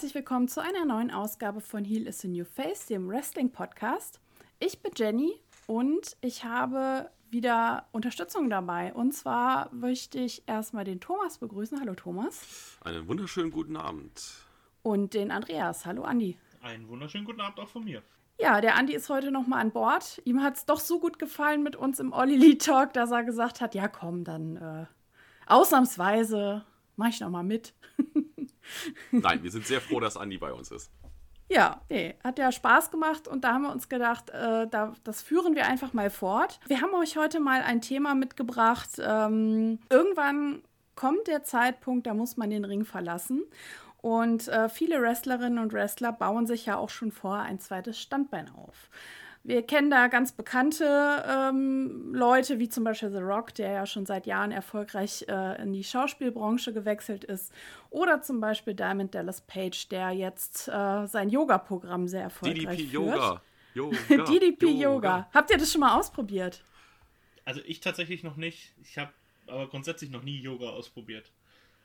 herzlich willkommen zu einer neuen Ausgabe von Heal is the New Face, dem Wrestling Podcast. Ich bin Jenny und ich habe wieder Unterstützung dabei. Und zwar möchte ich erstmal den Thomas begrüßen. Hallo Thomas. Einen wunderschönen guten Abend. Und den Andreas. Hallo Andi. Einen wunderschönen guten Abend auch von mir. Ja, der Andi ist heute nochmal an Bord. Ihm hat es doch so gut gefallen mit uns im Olli Talk, dass er gesagt hat, ja komm, dann äh, ausnahmsweise mache ich nochmal mit. Nein, wir sind sehr froh, dass Andi bei uns ist. Ja, nee, hat ja Spaß gemacht und da haben wir uns gedacht, äh, da, das führen wir einfach mal fort. Wir haben euch heute mal ein Thema mitgebracht. Ähm, irgendwann kommt der Zeitpunkt, da muss man den Ring verlassen. Und äh, viele Wrestlerinnen und Wrestler bauen sich ja auch schon vorher ein zweites Standbein auf. Wir kennen da ganz bekannte ähm, Leute, wie zum Beispiel The Rock, der ja schon seit Jahren erfolgreich äh, in die Schauspielbranche gewechselt ist. Oder zum Beispiel Diamond Dallas Page, der jetzt äh, sein Yoga-Programm sehr erfolgreich DDP führt. Yoga. Yoga. DDP Yoga. Yoga. Habt ihr das schon mal ausprobiert? Also ich tatsächlich noch nicht. Ich habe aber grundsätzlich noch nie Yoga ausprobiert.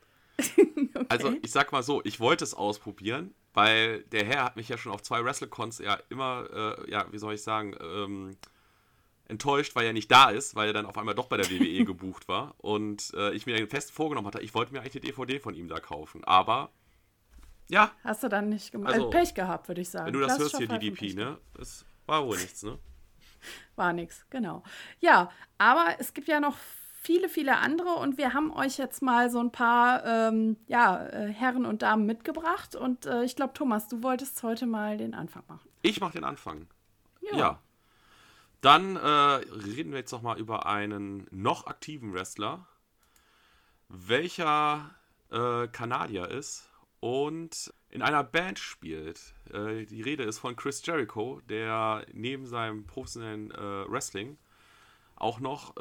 okay. Also ich sag mal so, ich wollte es ausprobieren, weil der Herr hat mich ja schon auf zwei WrestleCons ja immer, äh, ja, wie soll ich sagen, ähm, enttäuscht, weil er nicht da ist, weil er dann auf einmal doch bei der WWE gebucht war und äh, ich mir fest vorgenommen hatte, ich wollte mir eigentlich die DVD von ihm da kaufen, aber ja. Hast du dann nicht gemacht? Also, Pech gehabt, würde ich sagen. Wenn du das hörst hier, DDP, ne? Das war wohl nichts, ne? War nichts, genau. Ja, aber es gibt ja noch viele, viele andere und wir haben euch jetzt mal so ein paar ähm, ja, äh, Herren und Damen mitgebracht und äh, ich glaube, Thomas, du wolltest heute mal den Anfang machen. Ich mache den Anfang. Ja. ja. Dann äh, reden wir jetzt noch mal über einen noch aktiven Wrestler, welcher äh, Kanadier ist und in einer Band spielt. Äh, die Rede ist von Chris Jericho, der neben seinem professionellen äh, Wrestling auch noch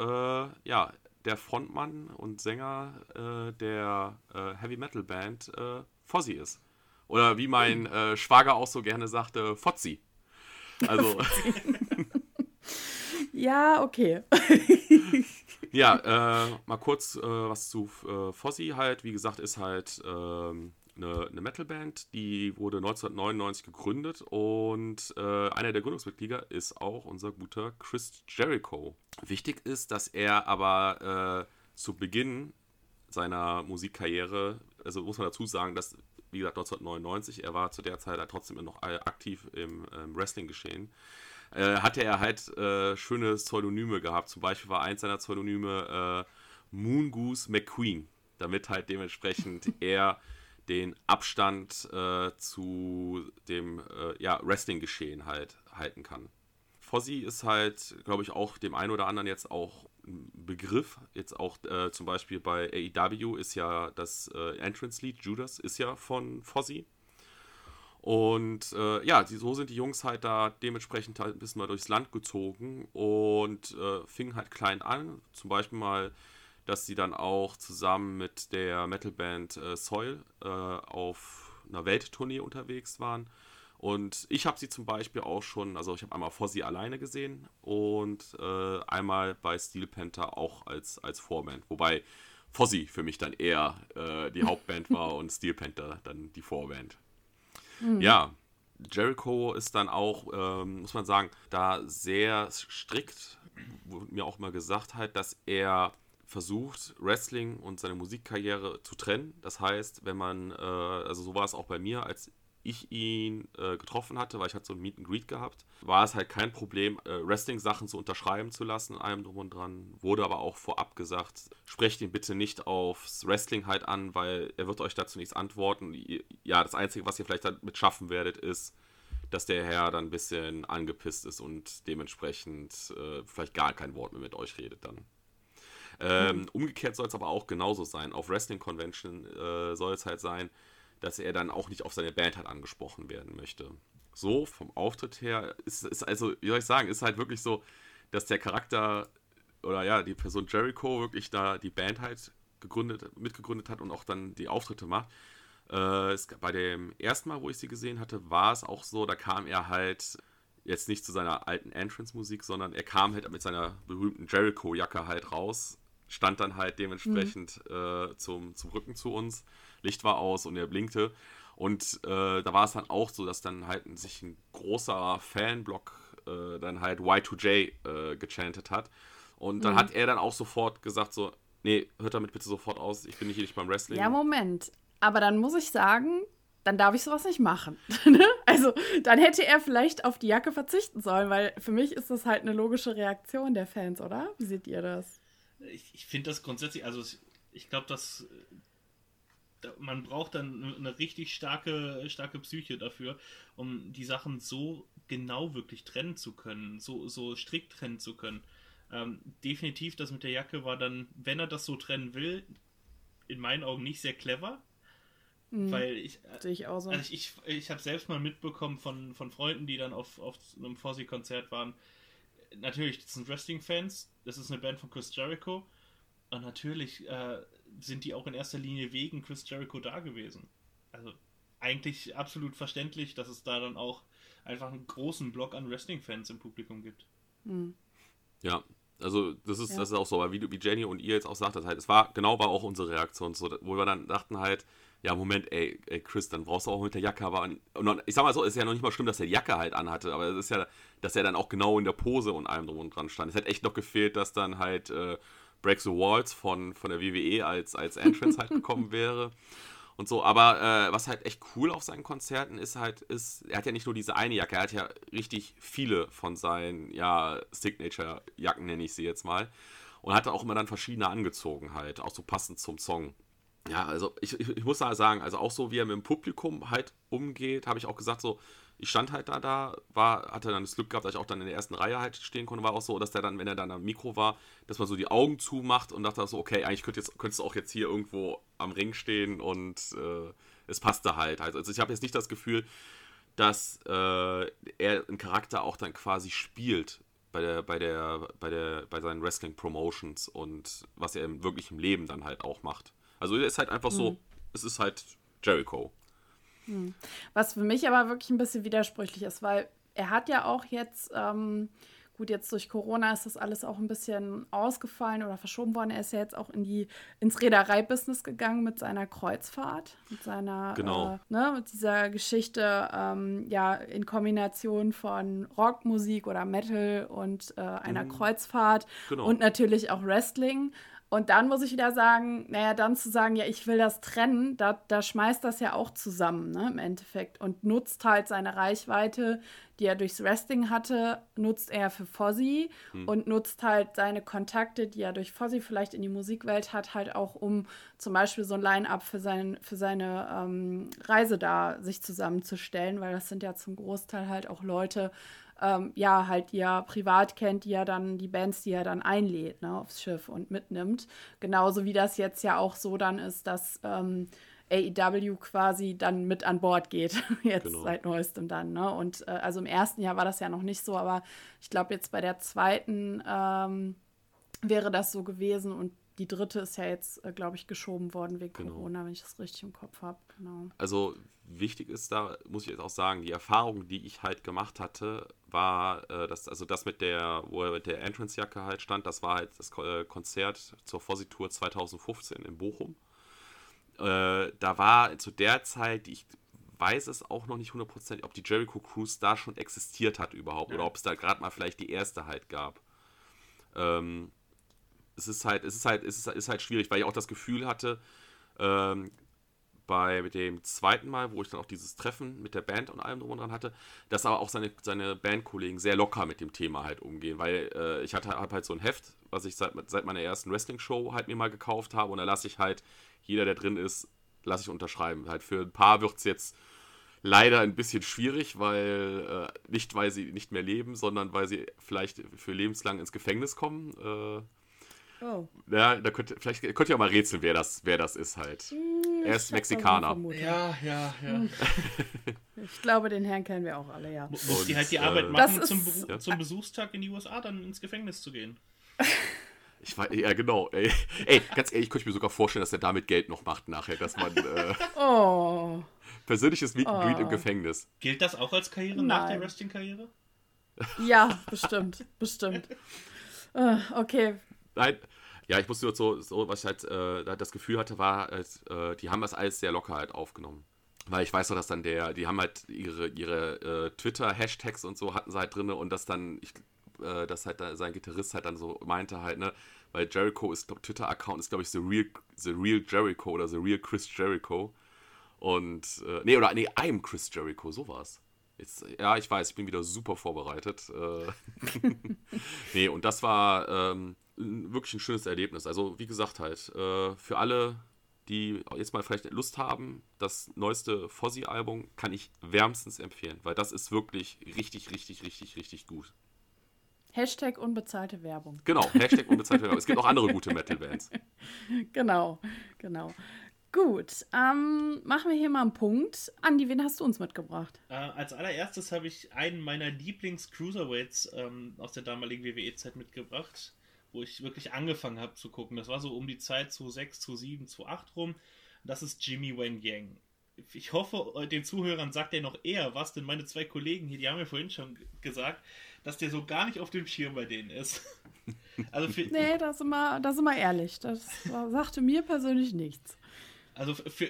ja, der Frontmann und Sänger äh, der äh, Heavy Metal Band äh, Fozzy ist. Oder wie mein äh, Schwager auch so gerne sagte, Fozzy. Also. ja, okay. ja, äh, mal kurz äh, was zu äh, Fozzy halt. Wie gesagt, ist halt ähm, eine, eine Metalband, die wurde 1999 gegründet und äh, einer der Gründungsmitglieder ist auch unser guter Chris Jericho. Wichtig ist, dass er aber äh, zu Beginn seiner Musikkarriere, also muss man dazu sagen, dass, wie gesagt, 1999, er war zu der Zeit halt trotzdem noch aktiv im, im Wrestling geschehen, äh, hatte er halt äh, schöne Pseudonyme gehabt. Zum Beispiel war eins seiner Pseudonyme äh, Moongoose McQueen, damit halt dementsprechend er den Abstand äh, zu dem äh, ja, Wrestling-Geschehen halt halten kann. Fozzy ist halt, glaube ich, auch dem einen oder anderen jetzt auch ein Begriff. Jetzt auch äh, zum Beispiel bei AEW ist ja das äh, Entrance-Lied Judas ist ja von Fozzy. Und äh, ja, die, so sind die Jungs halt da dementsprechend halt ein bisschen mal durchs Land gezogen und äh, fingen halt klein an. Zum Beispiel mal dass sie dann auch zusammen mit der Metalband äh, Soil äh, auf einer Welttournee unterwegs waren. Und ich habe sie zum Beispiel auch schon, also ich habe einmal vor sie alleine gesehen und äh, einmal bei Steel Panther auch als, als Vorband. Wobei Fozzy für mich dann eher äh, die Hauptband war und Steel Panther dann die Vorband. Mhm. Ja, Jericho ist dann auch, ähm, muss man sagen, da sehr strikt, wurde mir auch mal gesagt halt, dass er versucht, Wrestling und seine Musikkarriere zu trennen. Das heißt, wenn man, äh, also so war es auch bei mir, als ich ihn äh, getroffen hatte, weil ich hatte so ein Meet and Greet gehabt, war es halt kein Problem, äh, Wrestling-Sachen zu unterschreiben zu lassen, allem drum und dran. Wurde aber auch vorab gesagt, sprecht ihn bitte nicht aufs Wrestling halt an, weil er wird euch dazu nichts antworten. Ja, das Einzige, was ihr vielleicht damit schaffen werdet, ist, dass der Herr dann ein bisschen angepisst ist und dementsprechend äh, vielleicht gar kein Wort mehr mit euch redet dann. Ähm, mhm. Umgekehrt soll es aber auch genauso sein. Auf Wrestling Convention äh, soll es halt sein, dass er dann auch nicht auf seine Band halt angesprochen werden möchte. So, vom Auftritt her, ist, ist also, wie soll ich sagen, ist halt wirklich so, dass der Charakter oder ja, die Person Jericho wirklich da die Band halt gegründet, mitgegründet hat und auch dann die Auftritte macht. Äh, es, bei dem ersten Mal, wo ich sie gesehen hatte, war es auch so, da kam er halt jetzt nicht zu seiner alten Entrance-Musik, sondern er kam halt mit seiner berühmten Jericho-Jacke halt raus stand dann halt dementsprechend mhm. äh, zum, zum Rücken zu uns. Licht war aus und er blinkte. Und äh, da war es dann auch so, dass dann halt sich ein großer Fanblock äh, dann halt Y2J äh, gechantet hat. Und dann mhm. hat er dann auch sofort gesagt so, nee, hört damit bitte sofort aus, ich bin hier nicht beim Wrestling. Ja, Moment. Aber dann muss ich sagen, dann darf ich sowas nicht machen. Ne? also, dann hätte er vielleicht auf die Jacke verzichten sollen, weil für mich ist das halt eine logische Reaktion der Fans, oder? Wie seht ihr das? Ich, ich finde das grundsätzlich, also ich glaube, dass man braucht dann eine richtig starke, starke Psyche dafür, um die Sachen so genau wirklich trennen zu können, so, so strikt trennen zu können. Ähm, definitiv, das mit der Jacke war dann, wenn er das so trennen will, in meinen Augen nicht sehr clever. Mhm. Weil ich, Sehe ich auch so. Also ich, ich, ich habe selbst mal mitbekommen von, von Freunden, die dann auf, auf einem Fozzy-Konzert waren. Natürlich, das sind Wrestling-Fans, das ist eine Band von Chris Jericho. Und natürlich äh, sind die auch in erster Linie wegen Chris Jericho da gewesen. Also eigentlich absolut verständlich, dass es da dann auch einfach einen großen Block an Wrestling-Fans im Publikum gibt. Mhm. Ja, also das ist, ja. das ist auch so, weil wie, wie Jenny und ihr jetzt auch sagtet, halt, es war, genau war auch unsere Reaktion so, wo wir dann dachten halt, ja, Moment, ey, ey, Chris, dann brauchst du auch mit der Jacke, aber und ich sag mal so, ist ja noch nicht mal schlimm, dass er die Jacke halt anhatte, aber es ist ja, dass er dann auch genau in der Pose und allem drum und dran stand. Es hätte echt noch gefehlt, dass dann halt äh, Break the Walls von, von der WWE als, als Entrance halt gekommen wäre und so. Aber äh, was halt echt cool auf seinen Konzerten ist halt, ist, er hat ja nicht nur diese eine Jacke, er hat ja richtig viele von seinen, ja, Signature-Jacken, nenne ich sie jetzt mal. Und hat auch immer dann verschiedene angezogen halt, auch so passend zum Song. Ja, also ich, ich, muss da sagen, also auch so wie er mit dem Publikum halt umgeht, habe ich auch gesagt, so, ich stand halt da, da, war, hatte dann das Glück gehabt, dass ich auch dann in der ersten Reihe halt stehen konnte, war auch so, dass der dann, wenn er dann am Mikro war, dass man so die Augen zumacht und dachte so, okay, eigentlich könnt jetzt, könntest du auch jetzt hier irgendwo am Ring stehen und äh, es passte halt. Also, also ich habe jetzt nicht das Gefühl, dass äh, er einen Charakter auch dann quasi spielt bei der, bei der, bei der, bei seinen Wrestling-Promotions und was er im wirklichen Leben dann halt auch macht. Also er ist halt einfach mhm. so, es ist halt Jericho. Hm. Was für mich aber wirklich ein bisschen widersprüchlich ist, weil er hat ja auch jetzt, ähm, gut, jetzt durch Corona ist das alles auch ein bisschen ausgefallen oder verschoben worden. Er ist ja jetzt auch in die, ins Reederei-Business gegangen mit seiner Kreuzfahrt, mit seiner, genau. äh, ne, mit dieser Geschichte, ähm, ja, in Kombination von Rockmusik oder Metal und äh, einer mhm. Kreuzfahrt genau. und natürlich auch Wrestling. Und dann muss ich wieder sagen, naja, dann zu sagen, ja, ich will das trennen, da, da schmeißt das ja auch zusammen, ne, im Endeffekt. Und nutzt halt seine Reichweite, die er durchs Wrestling hatte, nutzt er für Fozzy hm. und nutzt halt seine Kontakte, die er durch Fozzy vielleicht in die Musikwelt hat, halt auch, um zum Beispiel so ein Line-Up für, sein, für seine ähm, Reise da sich zusammenzustellen, weil das sind ja zum Großteil halt auch Leute, ähm, ja, halt die er privat kennt, die er dann, die Bands, die er dann einlädt, ne, aufs Schiff und mitnimmt. Genauso wie das jetzt ja auch so dann ist, dass ähm, AEW quasi dann mit an Bord geht, jetzt genau. seit neuestem dann. Ne? Und äh, also im ersten Jahr war das ja noch nicht so, aber ich glaube, jetzt bei der zweiten ähm, wäre das so gewesen und die dritte ist ja jetzt, äh, glaube ich, geschoben worden wegen genau. Corona, wenn ich das richtig im Kopf habe. Genau. Also wichtig ist da, muss ich jetzt auch sagen, die Erfahrung, die ich halt gemacht hatte, war, äh, dass, also das mit der, wo er mit der Entrance-Jacke halt stand, das war halt das äh, Konzert zur Fossi-Tour 2015 in Bochum. Äh, da war zu der Zeit, ich weiß es auch noch nicht hundertprozentig, ob die Jericho Cruise da schon existiert hat überhaupt ja. oder ob es da gerade mal vielleicht die erste halt gab. Ähm, es ist halt, es ist halt, es ist, ist halt schwierig, weil ich auch das Gefühl hatte, ähm, bei dem zweiten Mal, wo ich dann auch dieses Treffen mit der Band und allem drum und dran hatte, dass aber auch seine, seine Bandkollegen sehr locker mit dem Thema halt umgehen, weil äh, ich hatte hab halt so ein Heft, was ich seit, seit meiner ersten Wrestling-Show halt mir mal gekauft habe und da lasse ich halt, jeder, der drin ist, lasse ich unterschreiben. Halt für ein paar wird es jetzt leider ein bisschen schwierig, weil äh, nicht weil sie nicht mehr leben, sondern weil sie vielleicht für lebenslang ins Gefängnis kommen. Äh, Oh. Ja, da könnt, vielleicht könnt ihr auch mal rätseln, wer das, wer das ist halt. Hm, er ist Mexikaner. Ja, ja, ja. Hm. Ich glaube, den Herrn kennen wir auch alle, ja. Muss die halt die Arbeit äh, machen, zum, ist, ja. zum Besuchstag in die USA dann ins Gefängnis zu gehen. Ich weiß, ja, genau. Ey, ey, ganz ehrlich, könnte ich mir sogar vorstellen, dass er damit Geld noch macht nachher, dass man. Äh, oh. Persönliches Meet and Greet oh. im Gefängnis. Gilt das auch als Karriere Nein. nach der Wrestling-Karriere? Ja, bestimmt, bestimmt. Uh, okay, Nein, ja, ich musste nur so, so was ich halt äh, das Gefühl hatte, war, als, äh, die haben das alles sehr locker halt aufgenommen. Weil ich weiß doch, dass dann der, die haben halt ihre, ihre äh, Twitter-Hashtags und so hatten sie halt drin und dass dann, ich, äh, dass halt da, sein Gitarrist halt dann so meinte halt, ne, weil Jericho ist, Twitter-Account ist, glaube ich, The Real, The Real Jericho oder The Real Chris Jericho. Und, äh, nee, oder nee, I'm Chris Jericho, so war's. Jetzt, ja, ich weiß, ich bin wieder super vorbereitet. Äh, nee, und das war ähm, wirklich ein schönes Erlebnis. Also, wie gesagt, halt, äh, für alle, die jetzt mal vielleicht Lust haben, das neueste Fozzy-Album kann ich wärmstens empfehlen, weil das ist wirklich richtig, richtig, richtig, richtig gut. Hashtag unbezahlte Werbung. Genau, Hashtag unbezahlte Werbung. Es gibt auch andere gute Metal-Bands. Genau, genau. Gut, ähm, machen wir hier mal einen Punkt. Andi, wen hast du uns mitgebracht? Äh, als allererstes habe ich einen meiner Lieblings-Cruiserweights ähm, aus der damaligen WWE-Zeit mitgebracht, wo ich wirklich angefangen habe zu gucken. Das war so um die Zeit zu 6, zu 7, zu 8 rum. Das ist Jimmy Wen Yang. Ich hoffe, den Zuhörern sagt er noch eher was, denn meine zwei Kollegen hier, die haben mir vorhin schon gesagt, dass der so gar nicht auf dem Schirm bei denen ist. Also für, nee, das ist, immer, das ist immer ehrlich. Das sagte mir persönlich nichts. Also für,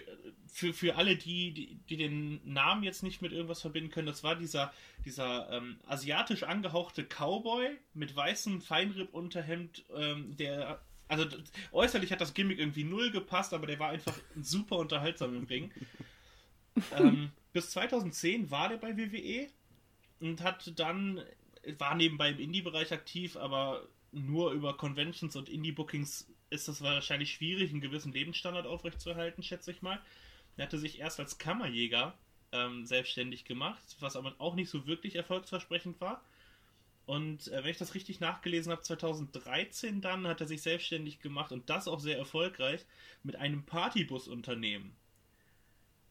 für, für alle, die, die, die, den Namen jetzt nicht mit irgendwas verbinden können, das war dieser, dieser ähm, asiatisch angehauchte Cowboy mit weißem Feinripp-Unterhemd, ähm, der. Also äußerlich hat das Gimmick irgendwie null gepasst, aber der war einfach super unterhaltsam im Ring. ähm, bis 2010 war der bei WWE und hat dann, war nebenbei im Indie-Bereich aktiv, aber nur über Conventions und Indie-Bookings ist es wahrscheinlich schwierig, einen gewissen Lebensstandard aufrechtzuerhalten, schätze ich mal. Er hatte sich erst als Kammerjäger ähm, selbstständig gemacht, was aber auch nicht so wirklich erfolgsversprechend war. Und äh, wenn ich das richtig nachgelesen habe, 2013 dann hat er sich selbstständig gemacht und das auch sehr erfolgreich mit einem Partybusunternehmen.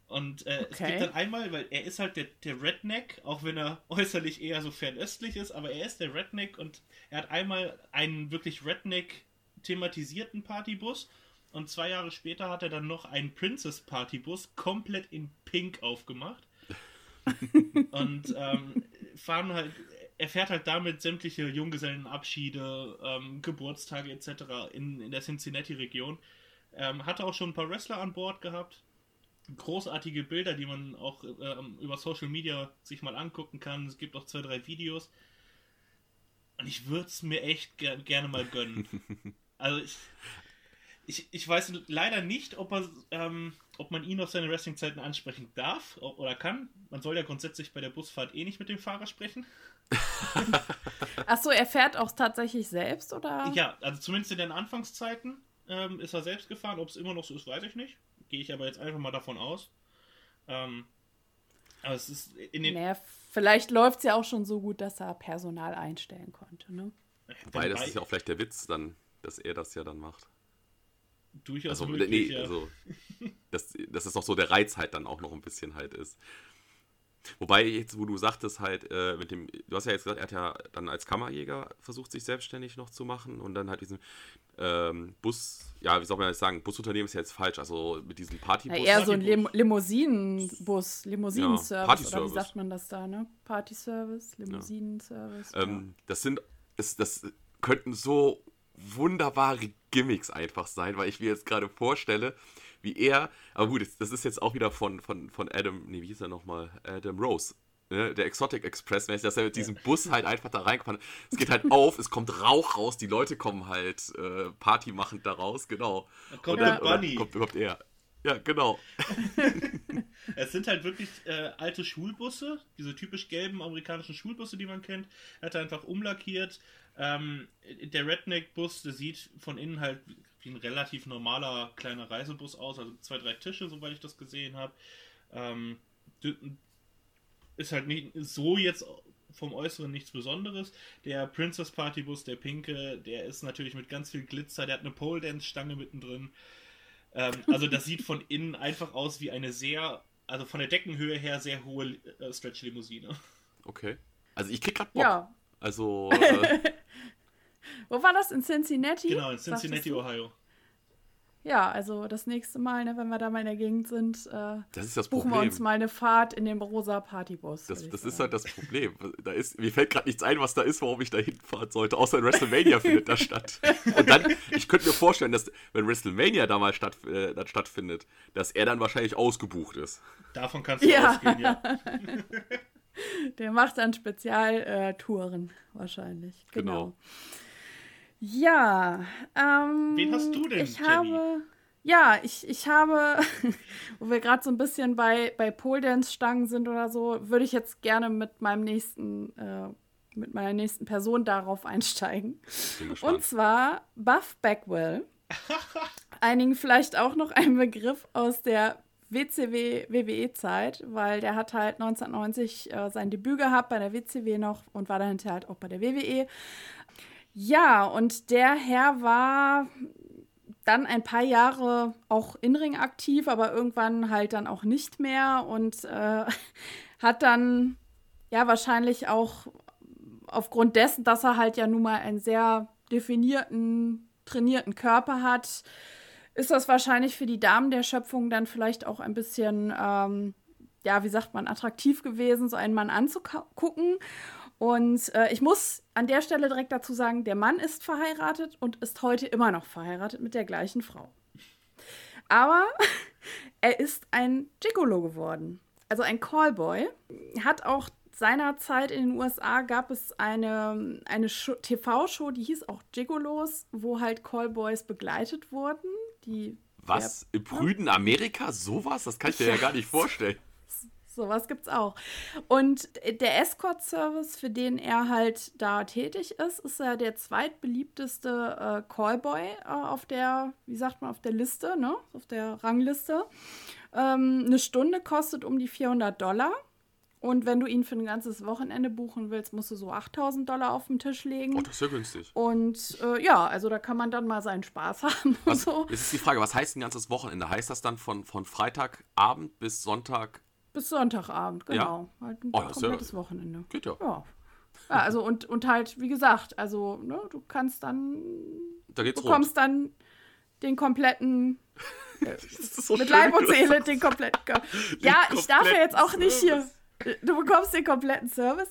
Und äh, okay. es gibt dann einmal, weil er ist halt der, der Redneck, auch wenn er äußerlich eher so fernöstlich ist, aber er ist der Redneck und er hat einmal einen wirklich Redneck thematisierten Partybus. Und zwei Jahre später hat er dann noch einen Princess Partybus komplett in Pink aufgemacht. und ähm, fahren halt, er fährt halt damit sämtliche Junggesellenabschiede, ähm, Geburtstage etc. in, in der Cincinnati-Region. Ähm, hatte auch schon ein paar Wrestler an Bord gehabt. Großartige Bilder, die man auch ähm, über Social Media sich mal angucken kann. Es gibt auch zwei, drei Videos. Und ich würde es mir echt ger gerne mal gönnen. Also ich, ich, ich weiß leider nicht, ob, er, ähm, ob man ihn auf seine Wrestling-Zeiten ansprechen darf oder kann. Man soll ja grundsätzlich bei der Busfahrt eh nicht mit dem Fahrer sprechen. Achso, er fährt auch tatsächlich selbst, oder? Ja, also zumindest in den Anfangszeiten ähm, ist er selbst gefahren. Ob es immer noch so ist, weiß ich nicht. Gehe ich aber jetzt einfach mal davon aus. Ähm, aber es ist in den. Naja, vielleicht läuft es ja auch schon so gut, dass er Personal einstellen konnte, ne? Wobei, das ist ja auch vielleicht der Witz dann dass er das ja dann macht. Durchaus also, möglich, nee, ja. also, dass, dass es noch so der Reiz halt dann auch noch ein bisschen halt ist. Wobei, jetzt, wo du sagtest, halt, äh, mit dem, du hast ja jetzt gesagt, er hat ja dann als Kammerjäger versucht, sich selbstständig noch zu machen und dann halt diesen ähm, Bus, ja, wie soll man das sagen, Busunternehmen ist ja jetzt falsch, also mit diesem Partybus. Ja, eher so ein Lim Limousinenbus, Limousinenservice, ja, oder wie sagt man das da, ne? Partyservice, Limousinenservice. Ja. Ähm, das sind, das, das könnten so wunderbare Gimmicks einfach sein, weil ich mir jetzt gerade vorstelle, wie er, aber gut, das ist jetzt auch wieder von, von, von Adam, nee, wie hieß er nochmal? Adam Rose. Ne, der Exotic Express, wenn ich das ja mit diesem Bus halt einfach da reingefahren Es geht halt auf, es kommt Rauch raus, die Leute kommen halt äh, Party machend da raus, genau. Da kommt und dann, ja. Bunny. Kommt, kommt er. Ja, genau. es sind halt wirklich äh, alte Schulbusse, diese typisch gelben amerikanischen Schulbusse, die man kennt. Er hat er einfach umlackiert, ähm, der Redneck-Bus, der sieht von innen halt wie ein relativ normaler kleiner Reisebus aus, also zwei, drei Tische, soweit ich das gesehen habe. Ähm, ist halt nicht so jetzt vom Äußeren nichts Besonderes. Der Princess Party Bus, der pinke, der ist natürlich mit ganz viel Glitzer, der hat eine Pole Dance Stange mittendrin. Ähm, also das sieht von innen einfach aus wie eine sehr, also von der Deckenhöhe her sehr hohe äh, Stretch Limousine. Okay. Also ich krieg grad Bock. Ja. Also äh, Wo war das? In Cincinnati? Genau, in Cincinnati, Ohio. ja, also das nächste Mal, ne, wenn wir da mal in der Gegend sind, äh, das ist das buchen Problem. wir uns mal eine Fahrt in den rosa Partybus. Das, das ist halt das Problem. Da ist, mir fällt gerade nichts ein, was da ist, warum ich da hinfahren sollte, außer in WrestleMania findet das statt. Und dann, ich könnte mir vorstellen, dass, wenn WrestleMania da mal statt, äh, dann stattfindet, dass er dann wahrscheinlich ausgebucht ist. Davon kannst du Ja. ausgehen, ja. Der macht dann Spezialtouren wahrscheinlich. Genau. Genau. Ja. Ähm, Wen hast du denn, Ich Jenny? habe. Ja, ich, ich habe, wo wir gerade so ein bisschen bei, bei Pole Dance Stangen sind oder so, würde ich jetzt gerne mit meinem nächsten, äh, mit meiner nächsten Person darauf einsteigen. Und zwar Buff Bagwell. Einigen vielleicht auch noch ein Begriff aus der WCW-WWE-Zeit, weil der hat halt 1990 äh, sein Debüt gehabt bei der WCW noch und war dann hinterher halt auch bei der WWE. Ja, und der Herr war dann ein paar Jahre auch in Ring aktiv, aber irgendwann halt dann auch nicht mehr und äh, hat dann ja wahrscheinlich auch aufgrund dessen, dass er halt ja nun mal einen sehr definierten, trainierten Körper hat, ist das wahrscheinlich für die Damen der Schöpfung dann vielleicht auch ein bisschen, ähm, ja, wie sagt man, attraktiv gewesen, so einen Mann anzugucken. Und äh, ich muss an der Stelle direkt dazu sagen, der Mann ist verheiratet und ist heute immer noch verheiratet mit der gleichen Frau. Aber er ist ein Gigolo geworden. Also ein Callboy. Hat auch seinerzeit in den USA gab es eine, eine Show- TV-Show, die hieß auch Gigolos, wo halt Callboys begleitet wurden. Die Was? Im prüden Amerika? Sowas? Das kann ich mir ja gar nicht vorstellen. Sowas gibt's auch. Und der Escort-Service, für den er halt da tätig ist, ist ja der zweitbeliebteste äh, Callboy äh, auf der, wie sagt man, auf der Liste, ne? Auf der Rangliste. Ähm, eine Stunde kostet um die 400 Dollar. Und wenn du ihn für ein ganzes Wochenende buchen willst, musst du so 8000 Dollar auf den Tisch legen. Oh, das ist ja günstig. Und äh, ja, also da kann man dann mal seinen Spaß haben Was, so. Jetzt ist die Frage, was heißt ein ganzes Wochenende? Heißt das dann von, von Freitagabend bis Sonntag? Bis Sonntagabend, genau. Halt ein Oh, ist ja- komplettes Wochenende. Geht ja. Ja. ja. Also und, und halt, wie gesagt, also, ne, du kannst dann, Da geht's bekommst dann den kompletten, rund. Ist so mit Leib und du Seele, den kompletten. Ja, ich darf ja jetzt auch nicht hier. Du bekommst den kompletten Service.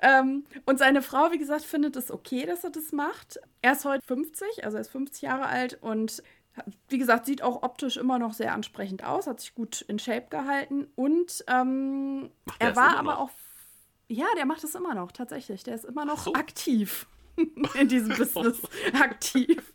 Ähm, und seine Frau, wie gesagt, findet es okay, dass er das macht. Er ist heute 50, also er ist 50 Jahre alt und wie gesagt, sieht auch optisch immer noch sehr ansprechend aus, hat sich gut in Shape gehalten und ähm, der er war aber noch? auch. Ja, der macht es immer noch, tatsächlich. Der ist immer noch so. aktiv in diesem Business aktiv.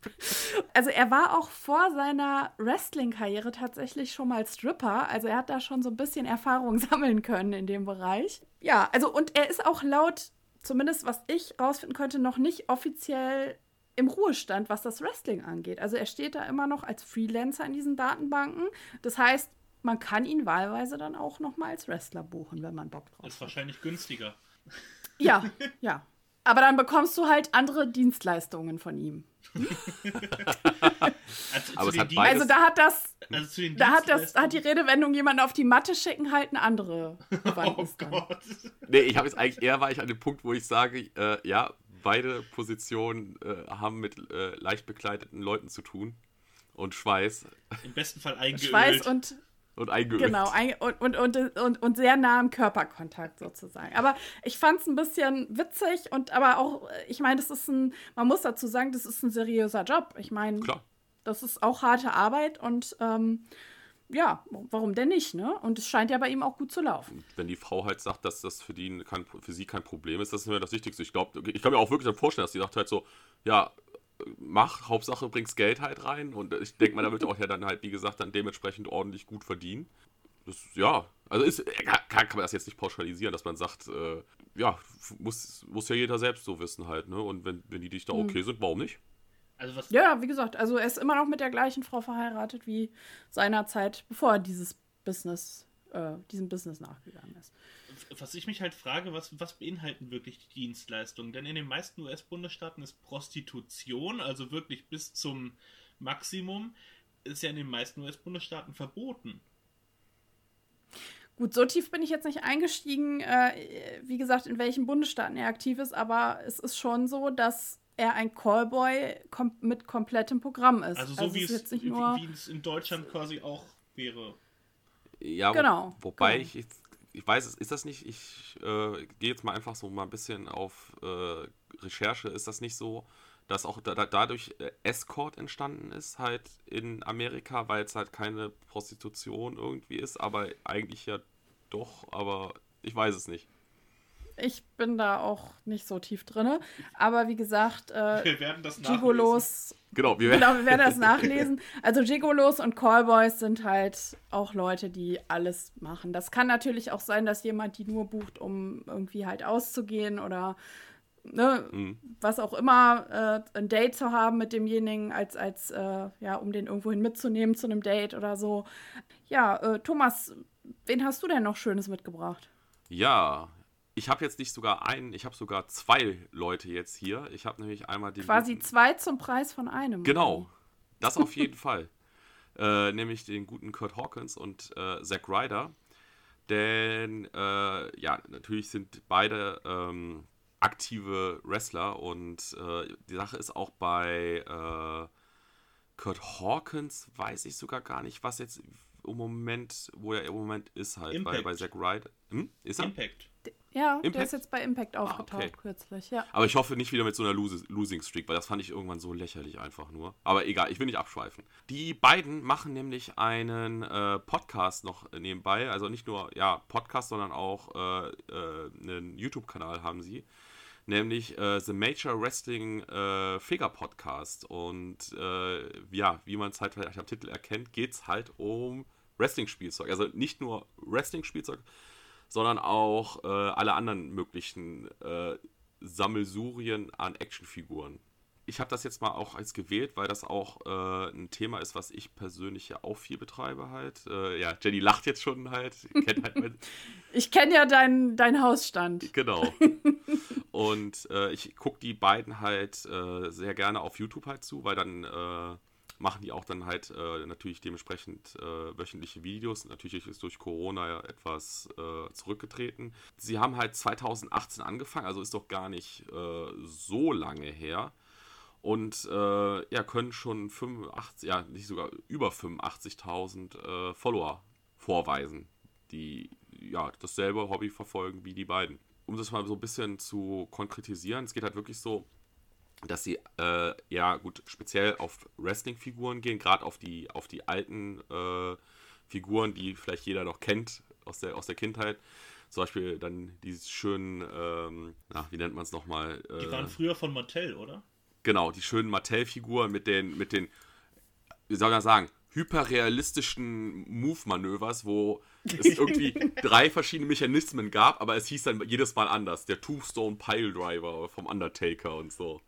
Also er war auch vor seiner Wrestling-Karriere tatsächlich schon mal Stripper. Also er hat da schon so ein bisschen Erfahrung sammeln können in dem Bereich. Ja, also und er ist auch laut, zumindest was ich rausfinden konnte, noch nicht offiziell im Ruhestand, was das Wrestling angeht. Also er steht da immer noch als Freelancer in diesen Datenbanken. Das heißt, man kann ihn wahlweise dann auch noch mal als Wrestler buchen, wenn man Bock drauf hat. Ist wahrscheinlich günstiger. Ja, ja. Aber dann bekommst du halt andere Dienstleistungen von ihm. Also, Aber zu es hat Also da hat das, also zu den da hat das, hat die Redewendung jemanden auf die Matte schicken halt eine andere Oh. Gott. Nee, ich habe jetzt eigentlich eher war ich an dem Punkt, wo ich sage, äh, ja, beide Positionen äh, haben mit äh, leicht bekleideten Leuten zu tun. Und Schweiß Im besten Fall eingeölt. Schweiß und und eingeölt. genau ein, und, und, und, und, und sehr nah am Körperkontakt sozusagen. Aber ich fand es ein bisschen witzig und aber auch, ich meine, das ist ein, man muss dazu sagen, das ist ein seriöser Job. Ich meine, das ist auch harte Arbeit und ähm, ja, warum denn nicht, ne? Und es scheint ja bei ihm auch gut zu laufen. Wenn die Frau halt sagt, dass das für, die kein, für sie kein Problem ist, das ist mir das Wichtigste. Ich glaube, ich kann mir auch wirklich dann vorstellen, dass die sagt halt so, ja, mach, Hauptsache bringst Geld halt rein. Und ich denke mal, da wird auch ja dann halt, wie gesagt, dann dementsprechend ordentlich gut verdienen. Das, ja, also ist, kann, kann man das jetzt nicht pauschalisieren, dass man sagt, äh, ja, muss, muss ja jeder selbst so wissen halt, ne? Und wenn, wenn die dich da okay sind, warum nicht? Also was, Ja, wie gesagt, also er ist immer noch mit der gleichen Frau verheiratet wie seinerzeit, bevor er dieses Business, äh, diesem Business nachgegangen ist. was ich mich halt frage, was, was beinhalten wirklich die Dienstleistungen? Denn in den meisten US-Bundesstaaten ist Prostitution, also wirklich bis zum Maximum, ist ja in den meisten US-Bundesstaaten verboten. Gut, so tief bin ich jetzt nicht eingestiegen, äh, wie gesagt, in welchen Bundesstaaten er aktiv ist, aber es ist schon so, dass er ein Callboy kom mit komplettem Programm ist. Also so also wie, es, jetzt nicht nur wie, wie es in Deutschland quasi auch wäre. Ja, genau. Wo, wobei genau. ich jetzt, ich weiß, ist das nicht, ich äh, gehe jetzt mal einfach so mal ein bisschen auf äh, Recherche, ist das nicht so, dass auch da, dadurch äh, Escort entstanden ist, halt in Amerika, weil es halt keine Prostitution irgendwie ist, aber eigentlich ja doch, aber ich weiß es nicht. Ich bin da auch nicht so tief drin. Aber wie gesagt, äh, wir werden das Gigolos. Genau wir, werden genau, wir werden das nachlesen. Also Gigolos und Callboys sind halt auch Leute, die alles machen. Das kann natürlich auch sein, dass jemand die nur bucht, um irgendwie halt auszugehen oder ne, mhm. was auch immer, äh, ein Date zu haben mit demjenigen, als, als äh, ja, um den irgendwohin mitzunehmen zu einem Date oder so. Ja, äh, Thomas, wen hast du denn noch Schönes mitgebracht? Ja, ich habe jetzt nicht sogar einen, ich habe sogar zwei Leute jetzt hier. Ich habe nämlich einmal den. Quasi guten, zwei zum Preis von einem. Genau, das auf jeden Fall. Äh, nämlich den guten Kurt Hawkins und äh, Zack Ryder. Denn, äh, ja, natürlich sind beide ähm, aktive Wrestler und äh, die Sache ist auch bei äh, Kurt Hawkins, weiß ich sogar gar nicht, was jetzt im Moment, wo er im Moment ist halt, Impact. bei, bei Zack Ryder. Hm? Ist er? Impact. Ja, Impact? der ist jetzt bei Impact ah, aufgetaucht ah, okay. kürzlich, ja. Aber ich hoffe nicht wieder mit so einer Losing Streak, weil das fand ich irgendwann so lächerlich einfach nur. Aber egal, ich will nicht abschweifen. Die beiden machen nämlich einen äh, Podcast noch nebenbei, also nicht nur ja Podcast, sondern auch äh, äh, einen YouTube-Kanal haben sie nämlich äh, The Major Wrestling äh, Figure Podcast. Und äh, ja, wie man es halt vielleicht am Titel erkennt, geht es halt um Wrestling-Spielzeug. Also nicht nur Wrestling-Spielzeug, sondern auch äh, alle anderen möglichen äh, Sammelsurien an Actionfiguren. Ich habe das jetzt mal auch als gewählt, weil das auch äh, ein Thema ist, was ich persönlich ja auch viel betreibe halt. Äh, ja, Jenny lacht jetzt schon halt. Kennt halt mein ich kenne ja deinen dein Hausstand. Genau. Und äh, ich gucke die beiden halt äh, sehr gerne auf YouTube halt zu, weil dann machen die auch dann halt äh, natürlich dementsprechend äh, wöchentliche Videos. Natürlich ist durch Corona ja etwas äh, zurückgetreten. Sie haben halt 2018 angefangen, also ist doch gar nicht äh, so lange her. Und äh, ja, können schon 85, ja, nicht sogar über 85.000 äh, Follower vorweisen, die ja dasselbe Hobby verfolgen wie die beiden. Um das mal so ein bisschen zu konkretisieren, es geht halt wirklich so, dass sie äh, ja gut speziell auf Wrestling-Figuren gehen, gerade auf die, auf die alten äh, Figuren, die vielleicht jeder noch kennt aus der, aus der Kindheit. Zum Beispiel dann diese schönen, ähm, na, wie nennt man es nochmal? Äh, die waren früher von Mattel, oder? Genau, die schönen Mattel-Figuren mit den, mit den, wie soll man sagen, hyperrealistischen Move-Manövers, wo es irgendwie drei verschiedene Mechanismen gab, aber es hieß dann jedes Mal anders. Der Tombstone Pile Driver vom Undertaker und so.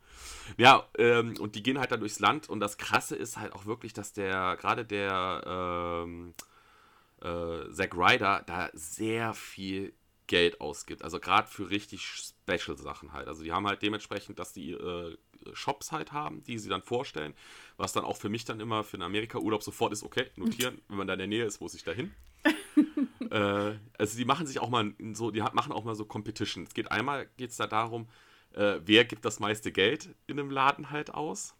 Ja, ähm, und die gehen halt dann durchs Land und das Krasse ist halt auch wirklich, dass der, gerade der ähm, äh, Zack Ryder da sehr viel Geld ausgibt. Also gerade für richtig Special-Sachen halt. Also die haben halt dementsprechend, dass die äh, Shops halt haben, die sie dann vorstellen, was dann auch für mich dann immer für einen Amerika-Urlaub sofort ist, okay, notieren, wenn man da in der Nähe ist, muss ich da hin. äh, also die machen sich auch mal so, die machen auch mal so Competition. Es geht einmal, geht es da darum, äh, wer gibt das meiste Geld in einem Laden halt aus.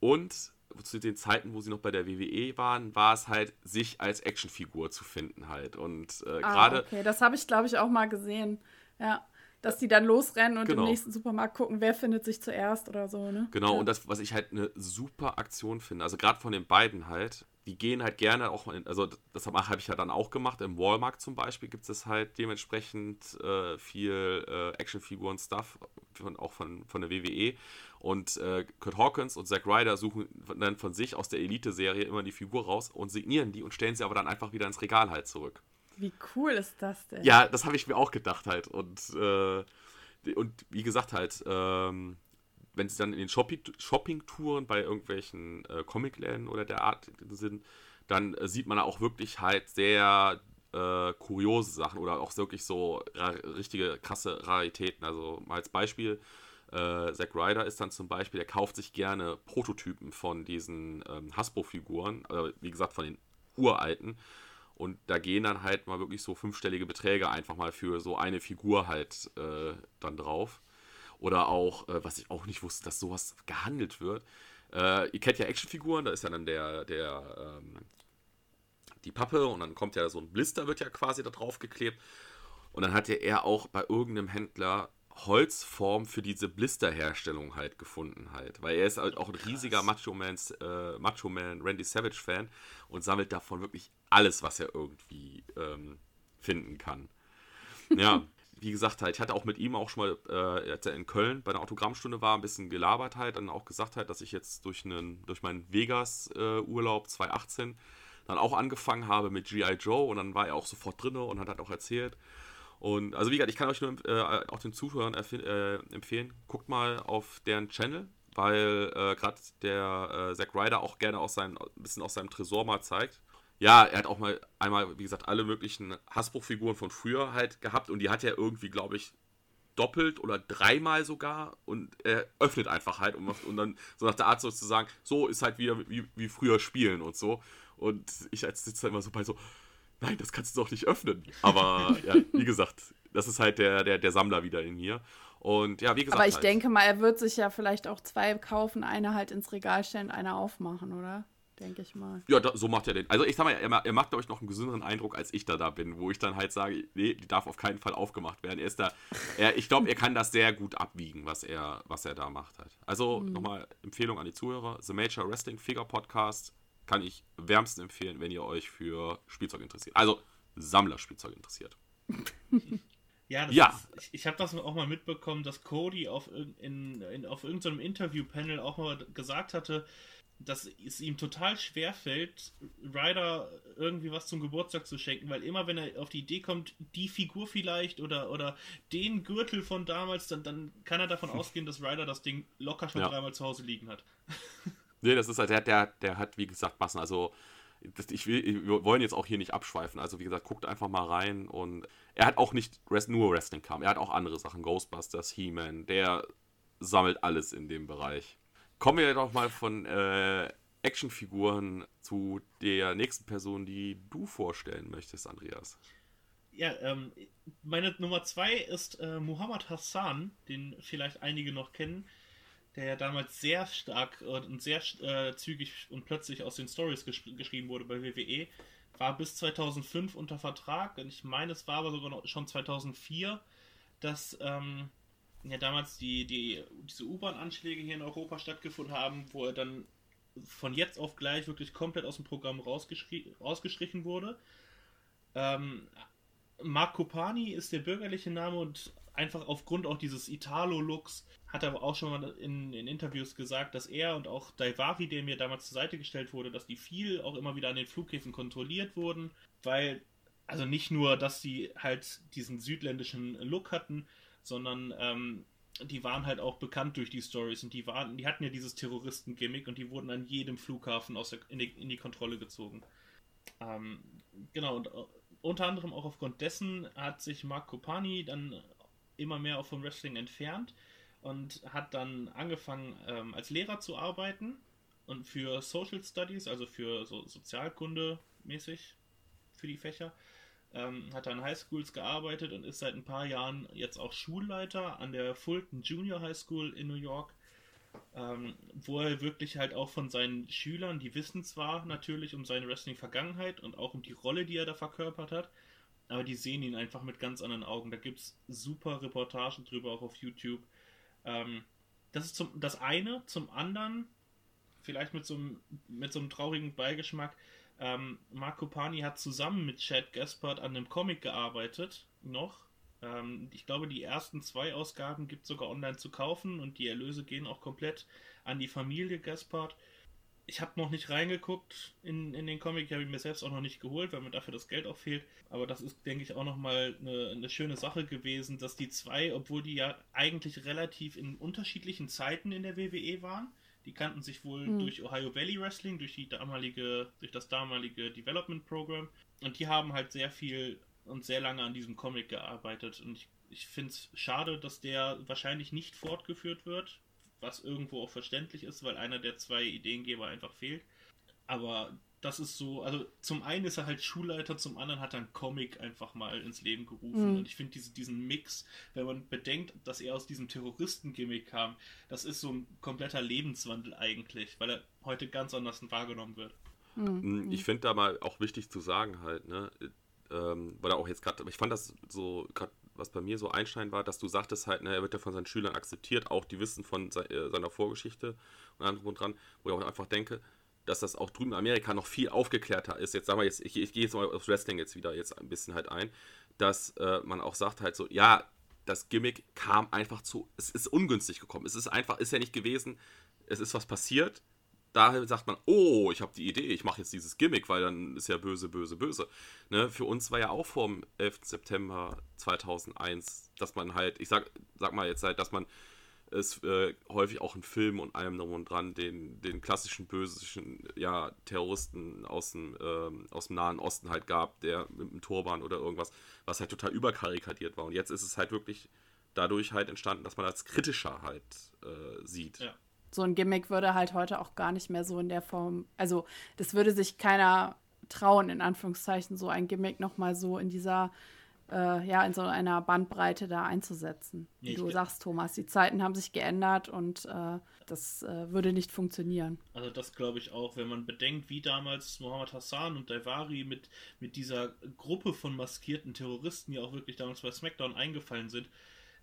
Und zu den Zeiten, wo sie noch bei der WWE waren, war es halt, sich als Actionfigur zu finden halt. Und äh, ah, gerade. Okay, das habe ich, glaube ich, auch mal gesehen. Ja. Dass die dann losrennen und genau. im nächsten Supermarkt gucken, wer findet sich zuerst oder so, ne? Genau, ja. und das, was ich halt eine super Aktion finde, also gerade von den beiden halt, die gehen halt gerne auch, in, also das habe ich ja dann auch gemacht, im Walmart zum Beispiel gibt es halt dementsprechend äh, viel äh, Actionfiguren-Stuff, auch von, von der WWE. Und äh, Kurt Hawkins und Zack Ryder suchen dann von sich aus der Elite-Serie immer die Figur raus und signieren die und stellen sie aber dann einfach wieder ins Regal halt zurück. Wie cool ist das denn? Ja, das habe ich mir auch gedacht halt. Und, äh, und wie gesagt halt, ähm, wenn sie dann in den Shopping-Touren bei irgendwelchen äh, Comicläden oder der Art sind, dann äh, sieht man auch wirklich halt sehr äh, kuriose Sachen oder auch wirklich so richtige krasse Raritäten. Also mal als Beispiel, äh, Zack Ryder ist dann zum Beispiel, der kauft sich gerne Prototypen von diesen ähm, Hasbro-Figuren, also wie gesagt von den uralten und da gehen dann halt mal wirklich so fünfstellige Beträge einfach mal für so eine Figur halt äh, dann drauf. Oder auch, äh, was ich auch nicht wusste, dass sowas gehandelt wird. Äh, ihr kennt ja Actionfiguren, da ist ja dann der, der, ähm, die Pappe und dann kommt ja so ein Blister, wird ja quasi da drauf geklebt. Und dann hatte er auch bei irgendeinem Händler Holzform für diese Blisterherstellung halt gefunden halt. Weil er ist halt auch ein riesiger Macho, Mans, äh, Macho Man Randy Savage Fan und sammelt davon wirklich alles, was er irgendwie ähm, finden kann. Ja, wie gesagt halt, ich hatte auch mit ihm auch schon mal, äh, als er in Köln bei der Autogrammstunde war, ein bisschen gelabert halt, dann auch gesagt halt, dass ich jetzt durch, einen, durch meinen Vegas-Urlaub äh, 2018 dann auch angefangen habe mit G.I. Joe und dann war er auch sofort drin und hat halt auch erzählt. Und also wie gesagt, ich kann euch nur äh, auch den Zuhörern äh, empfehlen, guckt mal auf deren Channel, weil äh, gerade der äh, Zack Ryder auch gerne aus seinem, ein bisschen aus seinem Tresor mal zeigt. Ja, er hat auch mal einmal, wie gesagt, alle möglichen Hasbro-Figuren von früher halt gehabt und die hat er irgendwie, glaube ich, doppelt oder dreimal sogar und er öffnet einfach halt und, macht, und dann so nach der Art sozusagen, so ist halt wieder wie, wie früher spielen und so. Und ich als sitze immer so bei so, nein, das kannst du doch nicht öffnen. Aber ja, wie gesagt, das ist halt der, der, der Sammler wieder in mir. Und ja, wie gesagt. Aber ich halt, denke mal, er wird sich ja vielleicht auch zwei kaufen, eine halt ins Regal stellen, eine aufmachen, oder? Denke ich mal. Ja, da, so macht er den. Also ich sag mal, er, er macht, glaube ich, noch einen gesünderen Eindruck, als ich da da bin, wo ich dann halt sage, nee, die darf auf keinen Fall aufgemacht werden. Er ist da, er, ich glaube, er kann das sehr gut abwiegen, was er, was er da macht halt. Also mhm. nochmal Empfehlung an die Zuhörer: The Major Wrestling Figure Podcast kann ich wärmstens empfehlen, wenn ihr euch für Spielzeug interessiert. Also Sammlerspielzeug interessiert. Ja, ja. Ist, ich, ich habe das auch mal mitbekommen, dass Cody auf, in, in, auf irgendeinem Interview-Panel auch mal gesagt hatte, dass es ihm total schwer fällt, Ryder irgendwie was zum Geburtstag zu schenken, weil immer wenn er auf die Idee kommt, die Figur vielleicht oder, oder den Gürtel von damals, dann, dann kann er davon ausgehen, dass Ryder das Ding locker schon ja. dreimal zu Hause liegen hat. Nee, das ist halt, der, der, der hat, wie gesagt, Massen. Also, ich will, wir wollen jetzt auch hier nicht abschweifen. Also, wie gesagt, guckt einfach mal rein. Und er hat auch nicht nur Wrestling kam. Er hat auch andere Sachen. Ghostbusters, He-Man. Der sammelt alles in dem Bereich. Kommen wir doch mal von äh, Actionfiguren zu der nächsten Person, die du vorstellen möchtest, Andreas. Ja, ähm, meine Nummer zwei ist äh, Muhammad Hassan, den vielleicht einige noch kennen der ja damals sehr stark und sehr äh, zügig und plötzlich aus den Stories gesch geschrieben wurde bei WWE, war bis 2005 unter Vertrag und ich meine, es war aber sogar noch schon 2004, dass ähm, ja damals die, die diese U-Bahn-Anschläge hier in Europa stattgefunden haben, wo er dann von jetzt auf gleich wirklich komplett aus dem Programm rausgestrichen wurde. Ähm, Marco Pani ist der bürgerliche Name und einfach aufgrund auch dieses Italo-Looks hat er auch schon mal in, in, Interviews gesagt, dass er und auch Daivari, der mir damals zur Seite gestellt wurde, dass die viel auch immer wieder an den Flughäfen kontrolliert wurden, weil, also nicht nur, dass sie halt diesen südländischen Look hatten, sondern ähm, die waren halt auch bekannt durch die Stories und die waren, die hatten ja dieses Terroristen-Gimmick und die wurden an jedem Flughafen aus der, in, die, in die Kontrolle gezogen. Ähm, genau, und uh, unter anderem auch aufgrund dessen hat sich Mark Kopani dann immer mehr auch vom Wrestling entfernt und hat dann angefangen ähm, als Lehrer zu arbeiten und für Social Studies, also für so Sozialkunde mäßig für die Fächer. Ähm, hat an Highschools gearbeitet und ist seit ein paar Jahren jetzt auch Schulleiter an der Fulton Junior High School in New York, ähm, wo er wirklich halt auch von seinen Schülern, die wissen zwar natürlich um seine Wrestling-Vergangenheit und auch um die Rolle, die er da verkörpert hat, aber die sehen ihn einfach mit ganz anderen Augen. Da gibt es super Reportagen drüber auch auf YouTube. Ähm, das ist zum, das eine. Zum anderen, vielleicht mit so einem, mit so einem traurigen Beigeschmack, ähm, Marco Pani hat zusammen mit Chad Gaspard an einem Comic gearbeitet, noch. Ähm, ich glaube, die ersten zwei Ausgaben gibt es sogar online zu kaufen und die Erlöse gehen auch komplett an die Familie Gaspard ich habe noch nicht reingeguckt in, in den Comic, ich habe ihn mir selbst auch noch nicht geholt, weil mir dafür das Geld auch fehlt. Aber das ist, denke ich, auch nochmal eine, eine schöne Sache gewesen, dass die zwei, obwohl die ja eigentlich relativ in unterschiedlichen Zeiten in der WWE waren, die kannten sich wohl mhm. durch Ohio Valley Wrestling, durch die damalige, durch das damalige Development Program. Und die haben halt sehr viel und sehr lange an diesem Comic gearbeitet. Und ich, ich finde es schade, dass der wahrscheinlich nicht fortgeführt wird, was irgendwo auch verständlich ist, weil einer der zwei Ideengeber einfach fehlt. Aber das ist so, also zum einen ist er halt Schulleiter, zum anderen hat er einen Comic einfach mal ins Leben gerufen. Mhm. Und ich finde diese, diesen Mix, wenn man bedenkt, dass er aus diesem Terroristen-Gimmick kam, das ist so ein kompletter Lebenswandel eigentlich, weil er heute ganz anders wahrgenommen wird. Mhm. Ich finde da mal auch wichtig zu sagen halt, ne, ähm, weil er auch jetzt gerade, ich fand das so, gerade was bei mir so einschneidend war, dass du sagtest halt, ne, er wird ja von seinen Schülern akzeptiert, auch die wissen von se äh, seiner Vorgeschichte und und dran, wo ich auch einfach denke, dass das auch drüben in Amerika noch viel aufgeklärter ist. Jetzt sagen wir jetzt, ich, ich gehe jetzt mal aufs Wrestling jetzt wieder jetzt ein bisschen halt ein, dass äh, man auch sagt halt so, ja, das Gimmick kam einfach zu, es ist ungünstig gekommen. Es ist einfach, ist ja nicht gewesen, es ist was passiert. Daher sagt man, oh, ich habe die Idee, ich mache jetzt dieses Gimmick, weil dann ist ja böse, böse, böse. Ne? Für uns war ja auch vor dem 11. September 2001, dass man halt, ich sag, sag mal jetzt halt, dass man es äh, häufig auch in Filmen und allem drum und dran den, den klassischen bösischen ja, Terroristen aus dem, ähm, aus dem Nahen Osten halt gab, der mit einem Turban oder irgendwas, was halt total überkarikatiert war. Und jetzt ist es halt wirklich dadurch halt entstanden, dass man als kritischer halt äh, sieht. Ja. So ein Gimmick würde halt heute auch gar nicht mehr so in der Form, also das würde sich keiner trauen, in Anführungszeichen, so ein Gimmick nochmal so in dieser äh, ja, in so einer Bandbreite da einzusetzen. Wie du sagst, Thomas, die Zeiten haben sich geändert und äh, das äh, würde nicht funktionieren. Also das glaube ich auch, wenn man bedenkt, wie damals Mohammed Hassan und Daivari mit, mit dieser Gruppe von maskierten Terroristen, die auch wirklich damals bei SmackDown eingefallen sind,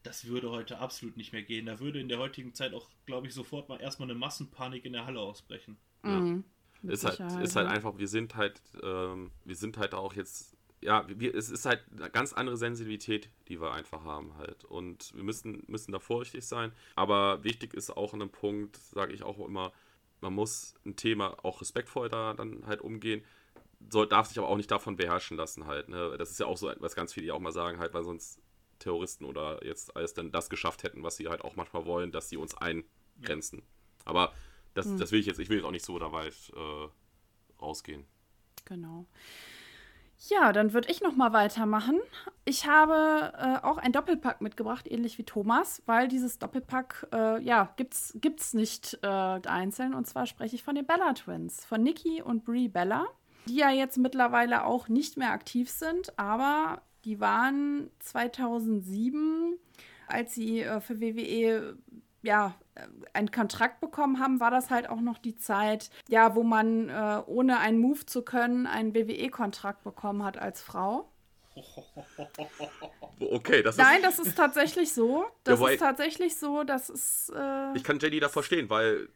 das würde heute absolut nicht mehr gehen. Da würde in der heutigen Zeit auch, glaube ich, sofort mal erstmal eine Massenpanik in der Halle ausbrechen. Mhm. Ja. Ist halt, ist halt einfach, wir sind halt, ähm, wir sind halt auch jetzt ja, wir, es ist halt eine ganz andere Sensibilität, die wir einfach haben halt. Und wir müssen, müssen da vorsichtig sein. Aber wichtig ist auch an einem Punkt, sage ich auch immer, man muss ein Thema auch respektvoll da dann halt umgehen. Soll, darf sich aber auch nicht davon beherrschen lassen halt. Ne? Das ist ja auch so, was ganz viele auch mal sagen halt, weil sonst Terroristen oder jetzt alles dann das geschafft hätten, was sie halt auch manchmal wollen, dass sie uns eingrenzen. Aber das, hm. das will ich jetzt, ich will jetzt auch nicht so da weit äh, rausgehen. Genau. Ja, dann würde ich noch mal weitermachen. Ich habe äh, auch ein Doppelpack mitgebracht, ähnlich wie Thomas, weil dieses Doppelpack, äh, ja, gibt's, gibt's nicht äh, einzeln. Und zwar spreche ich von den Bella Twins, von Nikki und Brie Bella, die ja jetzt mittlerweile auch nicht mehr aktiv sind, aber die waren 2007, als sie äh, für WWE ja, einen Kontrakt bekommen haben, war das halt auch noch die Zeit, ja, wo man äh, ohne einen Move zu können einen WWE-Kontrakt bekommen hat als Frau. Okay, das ist. Nein, das ist tatsächlich so. Das ja, ist tatsächlich so, das ist. Äh, ich kann Jenny da verstehen, weil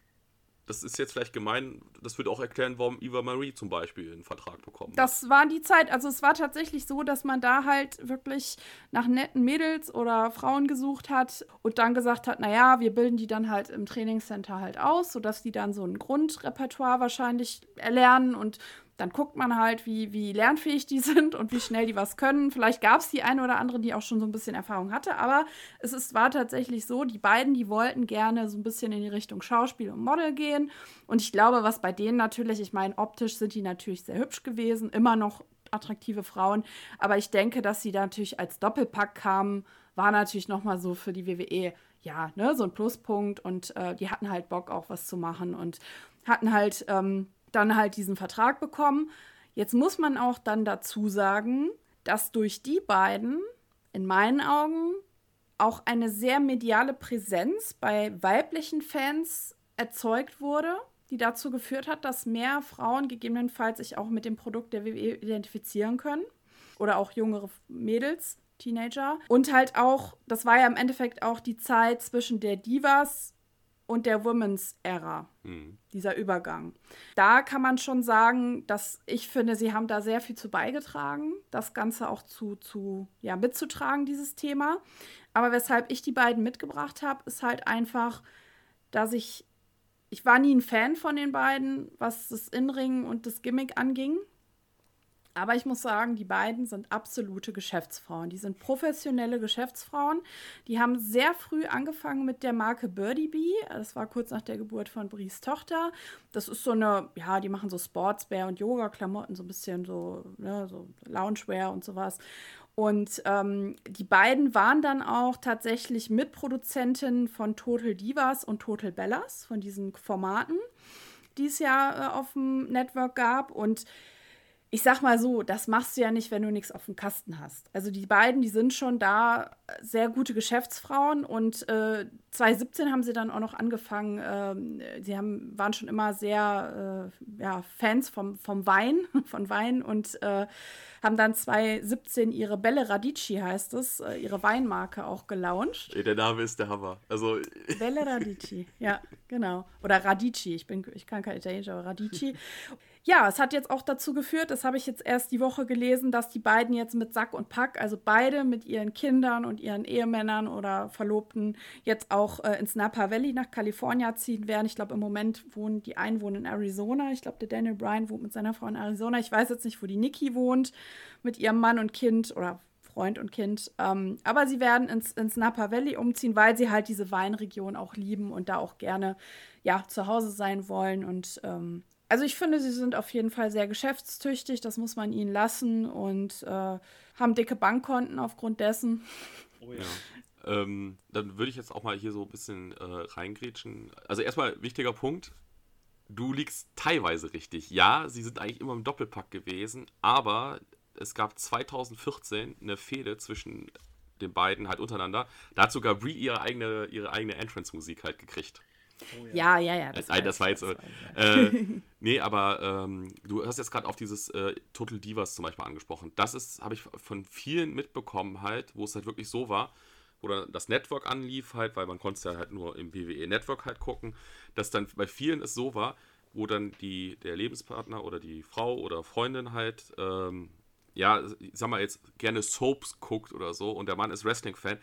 das ist jetzt vielleicht gemein, das würde auch erklären, warum Eva Marie zum Beispiel einen Vertrag bekommen hat. Das war die Zeit, also es war tatsächlich so, dass man da halt wirklich nach netten Mädels oder Frauen gesucht hat und dann gesagt hat, naja, wir bilden die dann halt im Trainingscenter halt aus, sodass die dann so ein Grundrepertoire wahrscheinlich erlernen und dann guckt man halt, wie, wie lernfähig die sind und wie schnell die was können. Vielleicht gab es die eine oder andere, die auch schon so ein bisschen Erfahrung hatte, aber es ist, war tatsächlich so, die beiden, die wollten gerne so ein bisschen in die Richtung Schauspiel und Model gehen. Und ich glaube, was bei denen natürlich, ich meine, optisch sind die natürlich sehr hübsch gewesen, immer noch attraktive Frauen, aber ich denke, dass sie da natürlich als Doppelpack kamen, war natürlich nochmal so für die WWE ja, ne, so ein Pluspunkt und äh, die hatten halt Bock auch was zu machen und hatten halt ähm, dann halt diesen Vertrag bekommen. Jetzt muss man auch dann dazu sagen, dass durch die beiden in meinen Augen auch eine sehr mediale Präsenz bei weiblichen Fans erzeugt wurde, die dazu geführt hat, dass mehr Frauen gegebenenfalls sich auch mit dem Produkt der WWE identifizieren können. Oder auch jüngere Mädels, Teenager. Und halt auch, das war ja im Endeffekt auch die Zeit zwischen der Divas und der Women's Era, mhm. dieser Übergang. Da kann man schon sagen, dass ich finde, sie haben da sehr viel zu beigetragen, das Ganze auch zu, zu ja, mitzutragen, dieses Thema. Aber weshalb ich die beiden mitgebracht habe, ist halt einfach, dass ich, ich war nie ein Fan von den beiden, was das Inringen und das Gimmick anging. Aber ich muss sagen, die beiden sind absolute Geschäftsfrauen. Die sind professionelle Geschäftsfrauen. Die haben sehr früh angefangen mit der Marke Birdie Bee. Das war kurz nach der Geburt von Bries Tochter. Das ist so eine, ja, die machen so Sportswear und Yoga-Klamotten, so ein bisschen so, ne, so Loungewear und sowas. Und ähm, die beiden waren dann auch tatsächlich Mitproduzenten von Total Divas und Total Bellas, von diesen Formaten. die es ja äh, auf dem Network gab. Und ich sag mal so, das machst du ja nicht, wenn du nichts auf dem Kasten hast. Also die beiden, die sind schon da sehr gute Geschäftsfrauen und äh, 2017 haben sie dann auch noch angefangen, äh, sie haben, waren schon immer sehr äh, ja, Fans vom, vom Wein, von Wein und äh, haben dann 2017 ihre Belle Radici, heißt es, äh, ihre Weinmarke auch gelauncht. Der Name ist der Hammer. Also Belle Radici, ja, genau. Oder Radici, ich, bin, ich kann kein Italienisch, aber Radici. Ja, es hat jetzt auch dazu geführt, das habe ich jetzt erst die Woche gelesen, dass die beiden jetzt mit Sack und Pack, also beide mit ihren Kindern und ihren Ehemännern oder Verlobten, jetzt auch äh, ins Napa Valley nach Kalifornien ziehen werden. Ich glaube, im Moment wohnen die einen wohnen in Arizona. Ich glaube, der Daniel Bryan wohnt mit seiner Frau in Arizona. Ich weiß jetzt nicht, wo die Nikki wohnt, mit ihrem Mann und Kind oder Freund und Kind. Ähm, aber sie werden ins, ins Napa Valley umziehen, weil sie halt diese Weinregion auch lieben und da auch gerne ja, zu Hause sein wollen. Und ähm, also ich finde, sie sind auf jeden Fall sehr geschäftstüchtig, das muss man ihnen lassen und äh, haben dicke Bankkonten aufgrund dessen. Oh ja. ähm, dann würde ich jetzt auch mal hier so ein bisschen äh, reingrätschen. Also erstmal wichtiger Punkt. Du liegst teilweise richtig. Ja, sie sind eigentlich immer im Doppelpack gewesen, aber es gab 2014 eine Fehde zwischen den beiden halt untereinander. Da hat sogar Brie ihre eigene, ihre eigene Entrance-Musik halt gekriegt. Oh, ja. ja, ja, ja. Das, Nein, das war jetzt. Das äh, nee, aber ähm, du hast jetzt gerade auf dieses äh, Total Divas zum Beispiel angesprochen. Das ist, habe ich von vielen mitbekommen halt, wo es halt wirklich so war, dann das Network anlief halt, weil man konnte ja halt nur im WWE Network halt gucken, dass dann bei vielen es so war, wo dann die, der Lebenspartner oder die Frau oder Freundin halt, ähm, ja, ich sag mal jetzt gerne Soaps guckt oder so und der Mann ist Wrestling-Fan,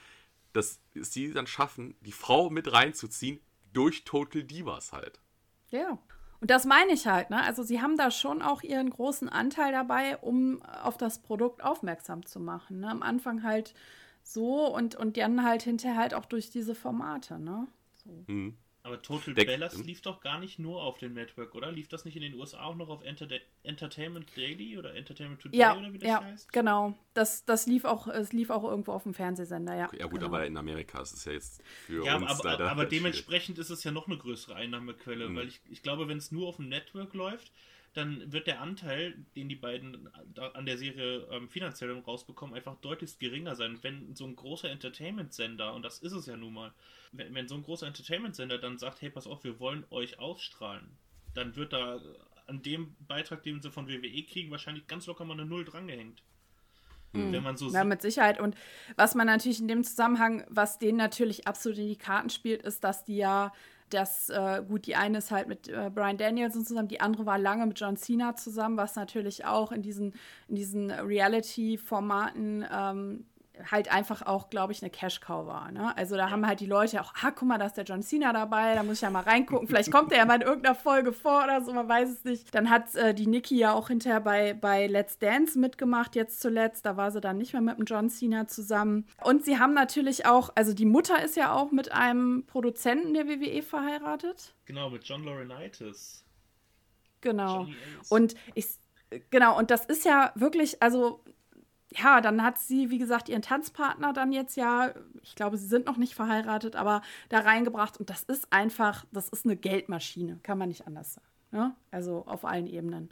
dass sie dann schaffen, die Frau mit reinzuziehen, durch Total Divas halt. Ja. Und das meine ich halt, ne? Also sie haben da schon auch ihren großen Anteil dabei, um auf das Produkt aufmerksam zu machen. Ne? Am Anfang halt so und, und dann halt hinterher halt auch durch diese Formate, ne? So. Mhm. Aber Total Der, Bellas lief doch gar nicht nur auf dem Network, oder? Lief das nicht in den USA auch noch auf Enter Entertainment Daily oder Entertainment Today ja, oder wie das ja, heißt? Genau. Das, das lief auch, es lief auch irgendwo auf dem Fernsehsender, ja. Ja gut, genau. aber in Amerika ist es ja jetzt für ja, uns aber, aber, aber dementsprechend ist es ja noch eine größere Einnahmequelle, mhm. weil ich, ich glaube, wenn es nur auf dem Network läuft, dann wird der Anteil, den die beiden an der Serie ähm, finanziell rausbekommen, einfach deutlich geringer sein. Wenn so ein großer Entertainment-Sender, und das ist es ja nun mal, wenn, wenn so ein großer Entertainment-Sender dann sagt, hey, pass auf, wir wollen euch ausstrahlen, dann wird da an dem Beitrag, den sie von WWE kriegen, wahrscheinlich ganz locker mal eine Null drangehängt. Mhm. Wenn man so ja, mit Sicherheit. Und was man natürlich in dem Zusammenhang, was denen natürlich absolut in die Karten spielt, ist, dass die ja das, äh, gut, die eine ist halt mit äh, Brian Danielson zusammen, die andere war lange mit John Cena zusammen, was natürlich auch in diesen, in diesen Reality-Formaten ähm, halt einfach auch, glaube ich, eine Cash-Cow war. Ne? Also da haben halt die Leute auch, ah, guck mal, da ist der John Cena dabei, da muss ich ja mal reingucken. Vielleicht kommt er ja mal in irgendeiner Folge vor oder so, man weiß es nicht. Dann hat äh, die Nikki ja auch hinterher bei, bei Let's Dance mitgemacht, jetzt zuletzt. Da war sie dann nicht mehr mit dem John Cena zusammen. Und sie haben natürlich auch, also die Mutter ist ja auch mit einem Produzenten der WWE verheiratet. Genau, mit John Laurinaitis. Genau. Und ich, genau, und das ist ja wirklich, also ja, dann hat sie, wie gesagt, ihren Tanzpartner dann jetzt ja, ich glaube, sie sind noch nicht verheiratet, aber da reingebracht. Und das ist einfach, das ist eine Geldmaschine, kann man nicht anders sagen. Ne? Also auf allen Ebenen.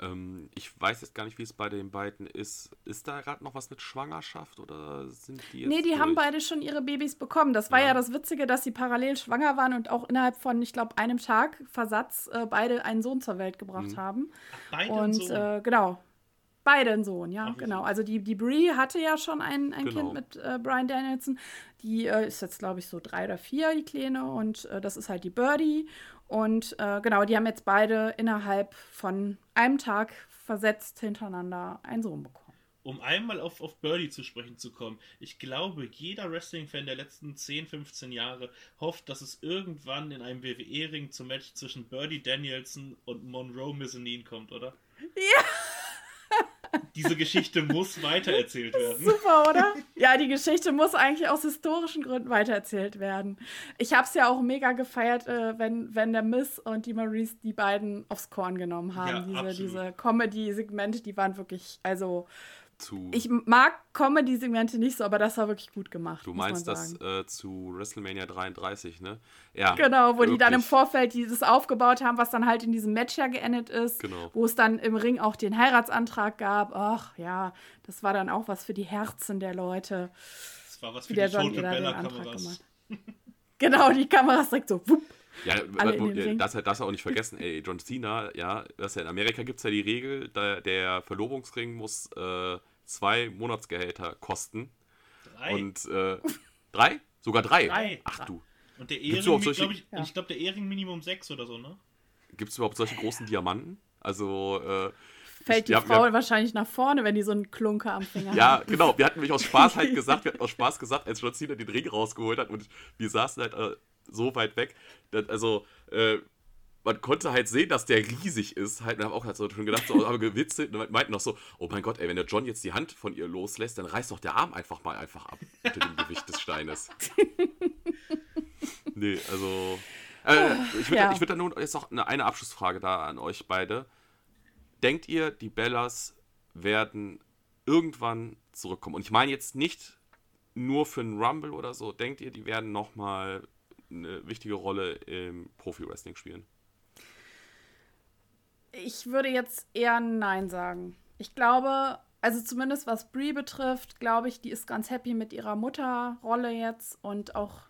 Ähm, ich weiß jetzt gar nicht, wie es bei den beiden ist. Ist da gerade noch was mit Schwangerschaft oder sind die jetzt Nee, die durch? haben beide schon ihre Babys bekommen. Das war ja. ja. das Witzige, dass sie parallel schwanger waren und auch innerhalb von, ich glaube, einem Tag Versatz äh, beide einen Sohn zur Welt gebracht mhm. haben. Ach, beide und äh, genau, Beide ein Sohn, ja, Ach, genau. Also die, die Brie hatte ja schon ein, ein genau. Kind mit äh, Brian Danielson. Die äh, ist jetzt, glaube ich, so drei oder vier, die Kleine. Und äh, das ist halt die Birdie. Und äh, genau, die haben jetzt beide innerhalb von einem Tag versetzt hintereinander einen Sohn bekommen. Um einmal auf, auf Birdie zu sprechen zu kommen, ich glaube, jeder Wrestling-Fan der letzten 10, 15 Jahre hofft, dass es irgendwann in einem WWE-Ring zum Match zwischen Birdie Danielson und Monroe Mezzanine kommt, oder? Ja! Diese Geschichte muss weitererzählt werden. Super, oder? Ja, die Geschichte muss eigentlich aus historischen Gründen weitererzählt werden. Ich habe es ja auch mega gefeiert, äh, wenn, wenn der Miss und die Maurice die beiden aufs Korn genommen haben. Ja, diese diese Comedy-Segmente, die waren wirklich, also zu. Ich mag Comedy-Segmente nicht so, aber das war wirklich gut gemacht. Du meinst das äh, zu WrestleMania 33, ne? Ja. Genau, wo wirklich. die dann im Vorfeld dieses aufgebaut haben, was dann halt in diesem Match ja geendet ist. Genau. Wo es dann im Ring auch den Heiratsantrag gab. Ach ja, das war dann auch was für die Herzen der Leute. Das war was für Wie die John Bella-Kameras. genau, die Kameras direkt so, wupp. Ja, das, das auch nicht vergessen, ey, John Cena, ja, das ja in Amerika gibt es ja die Regel, der, der Verlobungsring muss äh, zwei Monatsgehälter kosten. Drei. Und äh, drei? Sogar drei? Drei. Ach du. Und der Ehering, glaube ich, ja. ich glaube, der Ehering Minimum sechs oder so, ne? Gibt es überhaupt solche großen Diamanten? Also, äh, fällt die ja, Frau ja, wahrscheinlich nach vorne, wenn die so einen Klunker am Finger ja, hat. Ja, genau. Wir hatten mich aus Spaß halt gesagt, wir hatten aus Spaß gesagt, als John Cena den Ring rausgeholt hat und wir saßen halt äh, so weit weg. Dass, also, äh, man konnte halt sehen, dass der riesig ist. Halt, und haben auch halt so schon gedacht, so, aber gewitzelt und meinten noch so, oh mein Gott, ey, wenn der John jetzt die Hand von ihr loslässt, dann reißt doch der Arm einfach mal einfach ab unter dem Gewicht des Steines. nee, also. Äh, ich würde ja. würd dann nun jetzt noch eine, eine Abschlussfrage da an euch beide. Denkt ihr, die Bellas werden irgendwann zurückkommen? Und ich meine jetzt nicht nur für einen Rumble oder so. Denkt ihr, die werden nochmal eine wichtige Rolle im Profi-Wrestling spielen? Ich würde jetzt eher Nein sagen. Ich glaube, also zumindest was Brie betrifft, glaube ich, die ist ganz happy mit ihrer Mutterrolle jetzt und auch,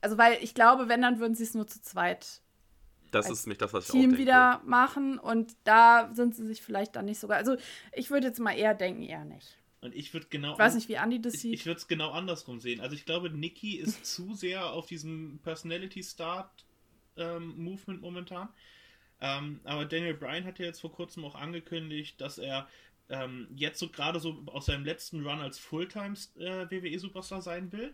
also weil ich glaube, wenn, dann würden sie es nur zu zweit das ist nicht das, was ich Team wieder machen und da sind sie sich vielleicht dann nicht sogar. Also ich würde jetzt mal eher denken, eher nicht. Und ich würde genau. Ich weiß nicht, wie Andy das ich, sieht. Ich würde es genau andersrum sehen. Also ich glaube, Nikki ist zu sehr auf diesem Personality Start ähm, Movement momentan. Ähm, aber Daniel Bryan hat ja jetzt vor kurzem auch angekündigt, dass er ähm, jetzt so gerade so aus seinem letzten Run als Fulltime äh, WWE Superstar sein will.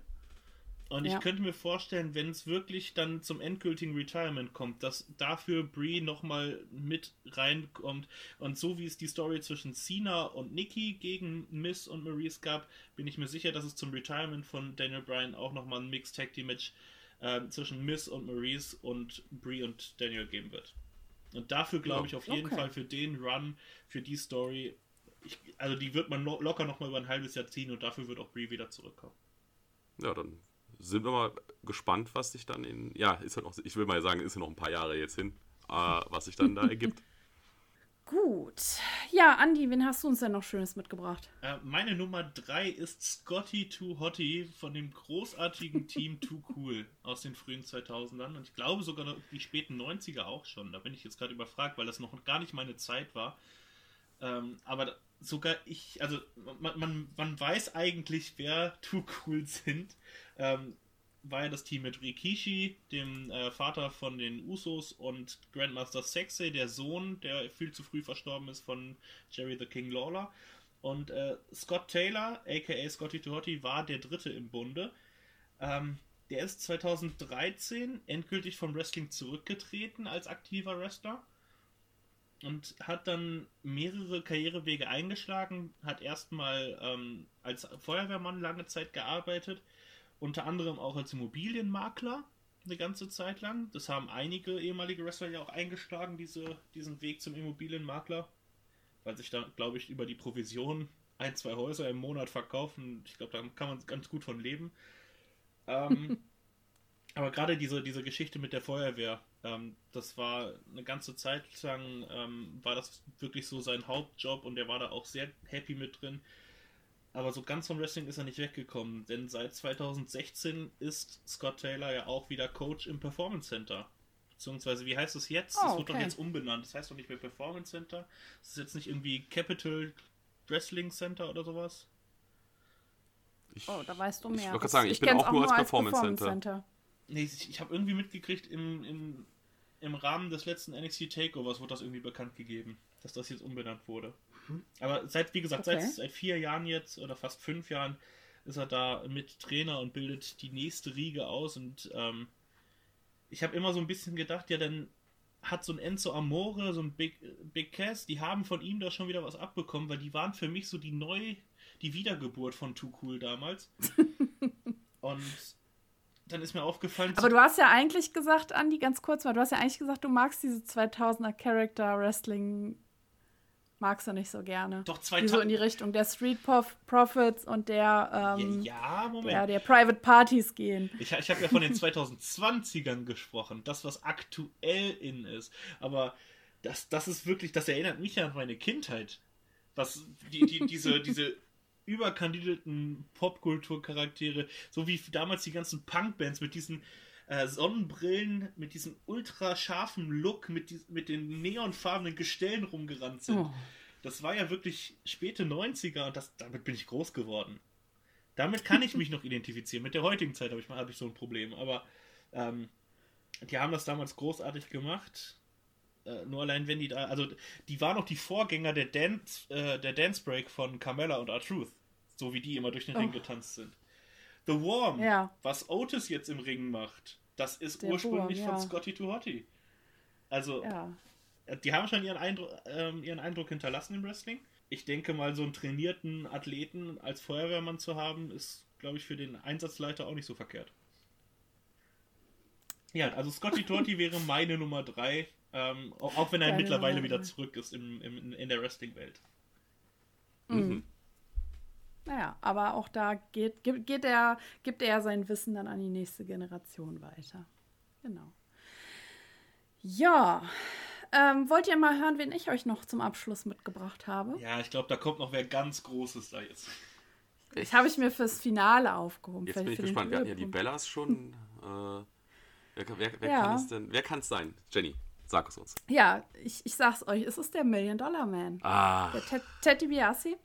Und ja. ich könnte mir vorstellen, wenn es wirklich dann zum endgültigen Retirement kommt, dass dafür Brie nochmal mit reinkommt. Und so wie es die Story zwischen Cena und Nikki gegen Miss und Maurice gab, bin ich mir sicher, dass es zum Retirement von Daniel Bryan auch nochmal ein Mixed Tag Team Match äh, zwischen Miss und Maurice und Brie und Daniel geben wird. Und dafür glaube ich auf jeden okay. Fall für den Run, für die Story, ich, also die wird man lo locker nochmal über ein halbes Jahr ziehen und dafür wird auch Brie wieder zurückkommen. Ja, dann sind wir mal gespannt, was sich dann in, ja, ist halt noch, ich will mal sagen, ist ja noch ein paar Jahre jetzt hin, äh, was sich dann da ergibt. Gut. Ja, Andi, wen hast du uns denn noch Schönes mitgebracht? Äh, meine Nummer 3 ist Scotty Too Hottie von dem großartigen Team Too Cool aus den frühen 2000ern und ich glaube sogar noch die späten 90er auch schon. Da bin ich jetzt gerade überfragt, weil das noch gar nicht meine Zeit war. Ähm, aber sogar ich, also man, man, man weiß eigentlich, wer Too Cool sind ähm, war ja das Team mit Rikishi, dem äh, Vater von den Usos, und Grandmaster Sexay, der Sohn, der viel zu früh verstorben ist von Jerry the King Lawler. Und äh, Scott Taylor, aka Scotty Tuhoti, war der Dritte im Bunde. Ähm, der ist 2013 endgültig vom Wrestling zurückgetreten als aktiver Wrestler und hat dann mehrere Karrierewege eingeschlagen, hat erstmal ähm, als Feuerwehrmann lange Zeit gearbeitet, unter anderem auch als Immobilienmakler eine ganze Zeit lang. Das haben einige ehemalige Wrestler ja auch eingeschlagen, diese, diesen Weg zum Immobilienmakler, weil sich da, glaube ich, über die Provision ein, zwei Häuser im Monat verkaufen. Ich glaube, da kann man ganz gut von leben. Ähm, aber gerade diese, diese Geschichte mit der Feuerwehr, ähm, das war eine ganze Zeit lang, ähm, war das wirklich so sein Hauptjob und er war da auch sehr happy mit drin. Aber so ganz vom Wrestling ist er nicht weggekommen, denn seit 2016 ist Scott Taylor ja auch wieder Coach im Performance Center. Beziehungsweise, wie heißt es jetzt? Es oh, wird doch jetzt umbenannt. Das heißt doch nicht mehr Performance Center. Das ist jetzt nicht irgendwie Capital Wrestling Center oder sowas. Ich, oh, da weißt du mehr. Ich wollte sagen, ich, ich bin auch nur als Performance, Performance Center. Center. Nee, ich, ich habe irgendwie mitgekriegt, im, im, im Rahmen des letzten NXT Takeovers wurde das irgendwie bekannt gegeben, dass das jetzt umbenannt wurde. Aber seit, wie gesagt, okay. seit, seit vier Jahren jetzt oder fast fünf Jahren ist er da mit Trainer und bildet die nächste Riege aus. Und ähm, ich habe immer so ein bisschen gedacht, ja, dann hat so ein Enzo Amore, so ein Big, Big Cass, die haben von ihm da schon wieder was abbekommen, weil die waren für mich so die neu, die Wiedergeburt von Too Cool damals. und dann ist mir aufgefallen. Aber du hast ja eigentlich gesagt, Andi, ganz kurz mal, du hast ja eigentlich gesagt, du magst diese 2000er Character Wrestling magst du nicht so gerne. Doch, 2000. Die so in die Richtung der Street Prof Profits und der, ähm, ja, Moment. der, der Private Parties gehen. Ich, ich habe ja von den 2020ern gesprochen, das, was aktuell in ist. Aber das, das ist wirklich, das erinnert mich an meine Kindheit. Was, die, die, diese, diese überkandidelten Popkulturcharaktere, so wie damals die ganzen Punkbands mit diesen äh, Sonnenbrillen, mit diesem ultra scharfen Look, mit, die, mit den neonfarbenen Gestellen rumgerannt sind. Oh. Das war ja wirklich späte 90er und das, damit bin ich groß geworden. Damit kann ich mich noch identifizieren. Mit der heutigen Zeit habe ich, hab ich so ein Problem. Aber ähm, die haben das damals großartig gemacht. Äh, nur allein, wenn die da. Also, die waren noch die Vorgänger der Dance, äh, der Dance Break von Carmella und R-Truth. So wie die immer durch den Ring Oh. getanzt sind. The Worm, Ja. was Otis jetzt im Ring macht, das ist Der ursprünglich von ja. Scotty to Hotty. Also, Ja. die haben schon ihren Eindruck, ähm, ihren Eindruck hinterlassen im Wrestling. Ich denke mal, so einen trainierten Athleten als Feuerwehrmann zu haben, ist, glaube ich, für den Einsatzleiter auch nicht so verkehrt. Ja, also Scotty Torti wäre meine Nummer 3, ähm, auch, wenn er Deine mittlerweile Nummer wieder zurück ist im, im, in der Wrestling-Welt. Mhm. Naja, aber auch da geht, gibt, geht er, gibt er sein Wissen dann an die nächste Generation weiter. Genau. Ja. Ähm, wollt ihr mal hören, wen ich euch noch zum Abschluss mitgebracht habe? Ja, ich glaube, da kommt noch wer ganz Großes da jetzt. Das habe ich mir fürs Finale aufgehoben. Jetzt bin ich gespannt. Wir hatten ja die. Bellas schon. Äh, wer wer, wer Ja. kann es denn? Wer kann es sein? Jenny, sag es uns. Ja, ich, ich sag's euch, es ist der Million Dollar Man. Ah, Der Ted, Ted DiBiase.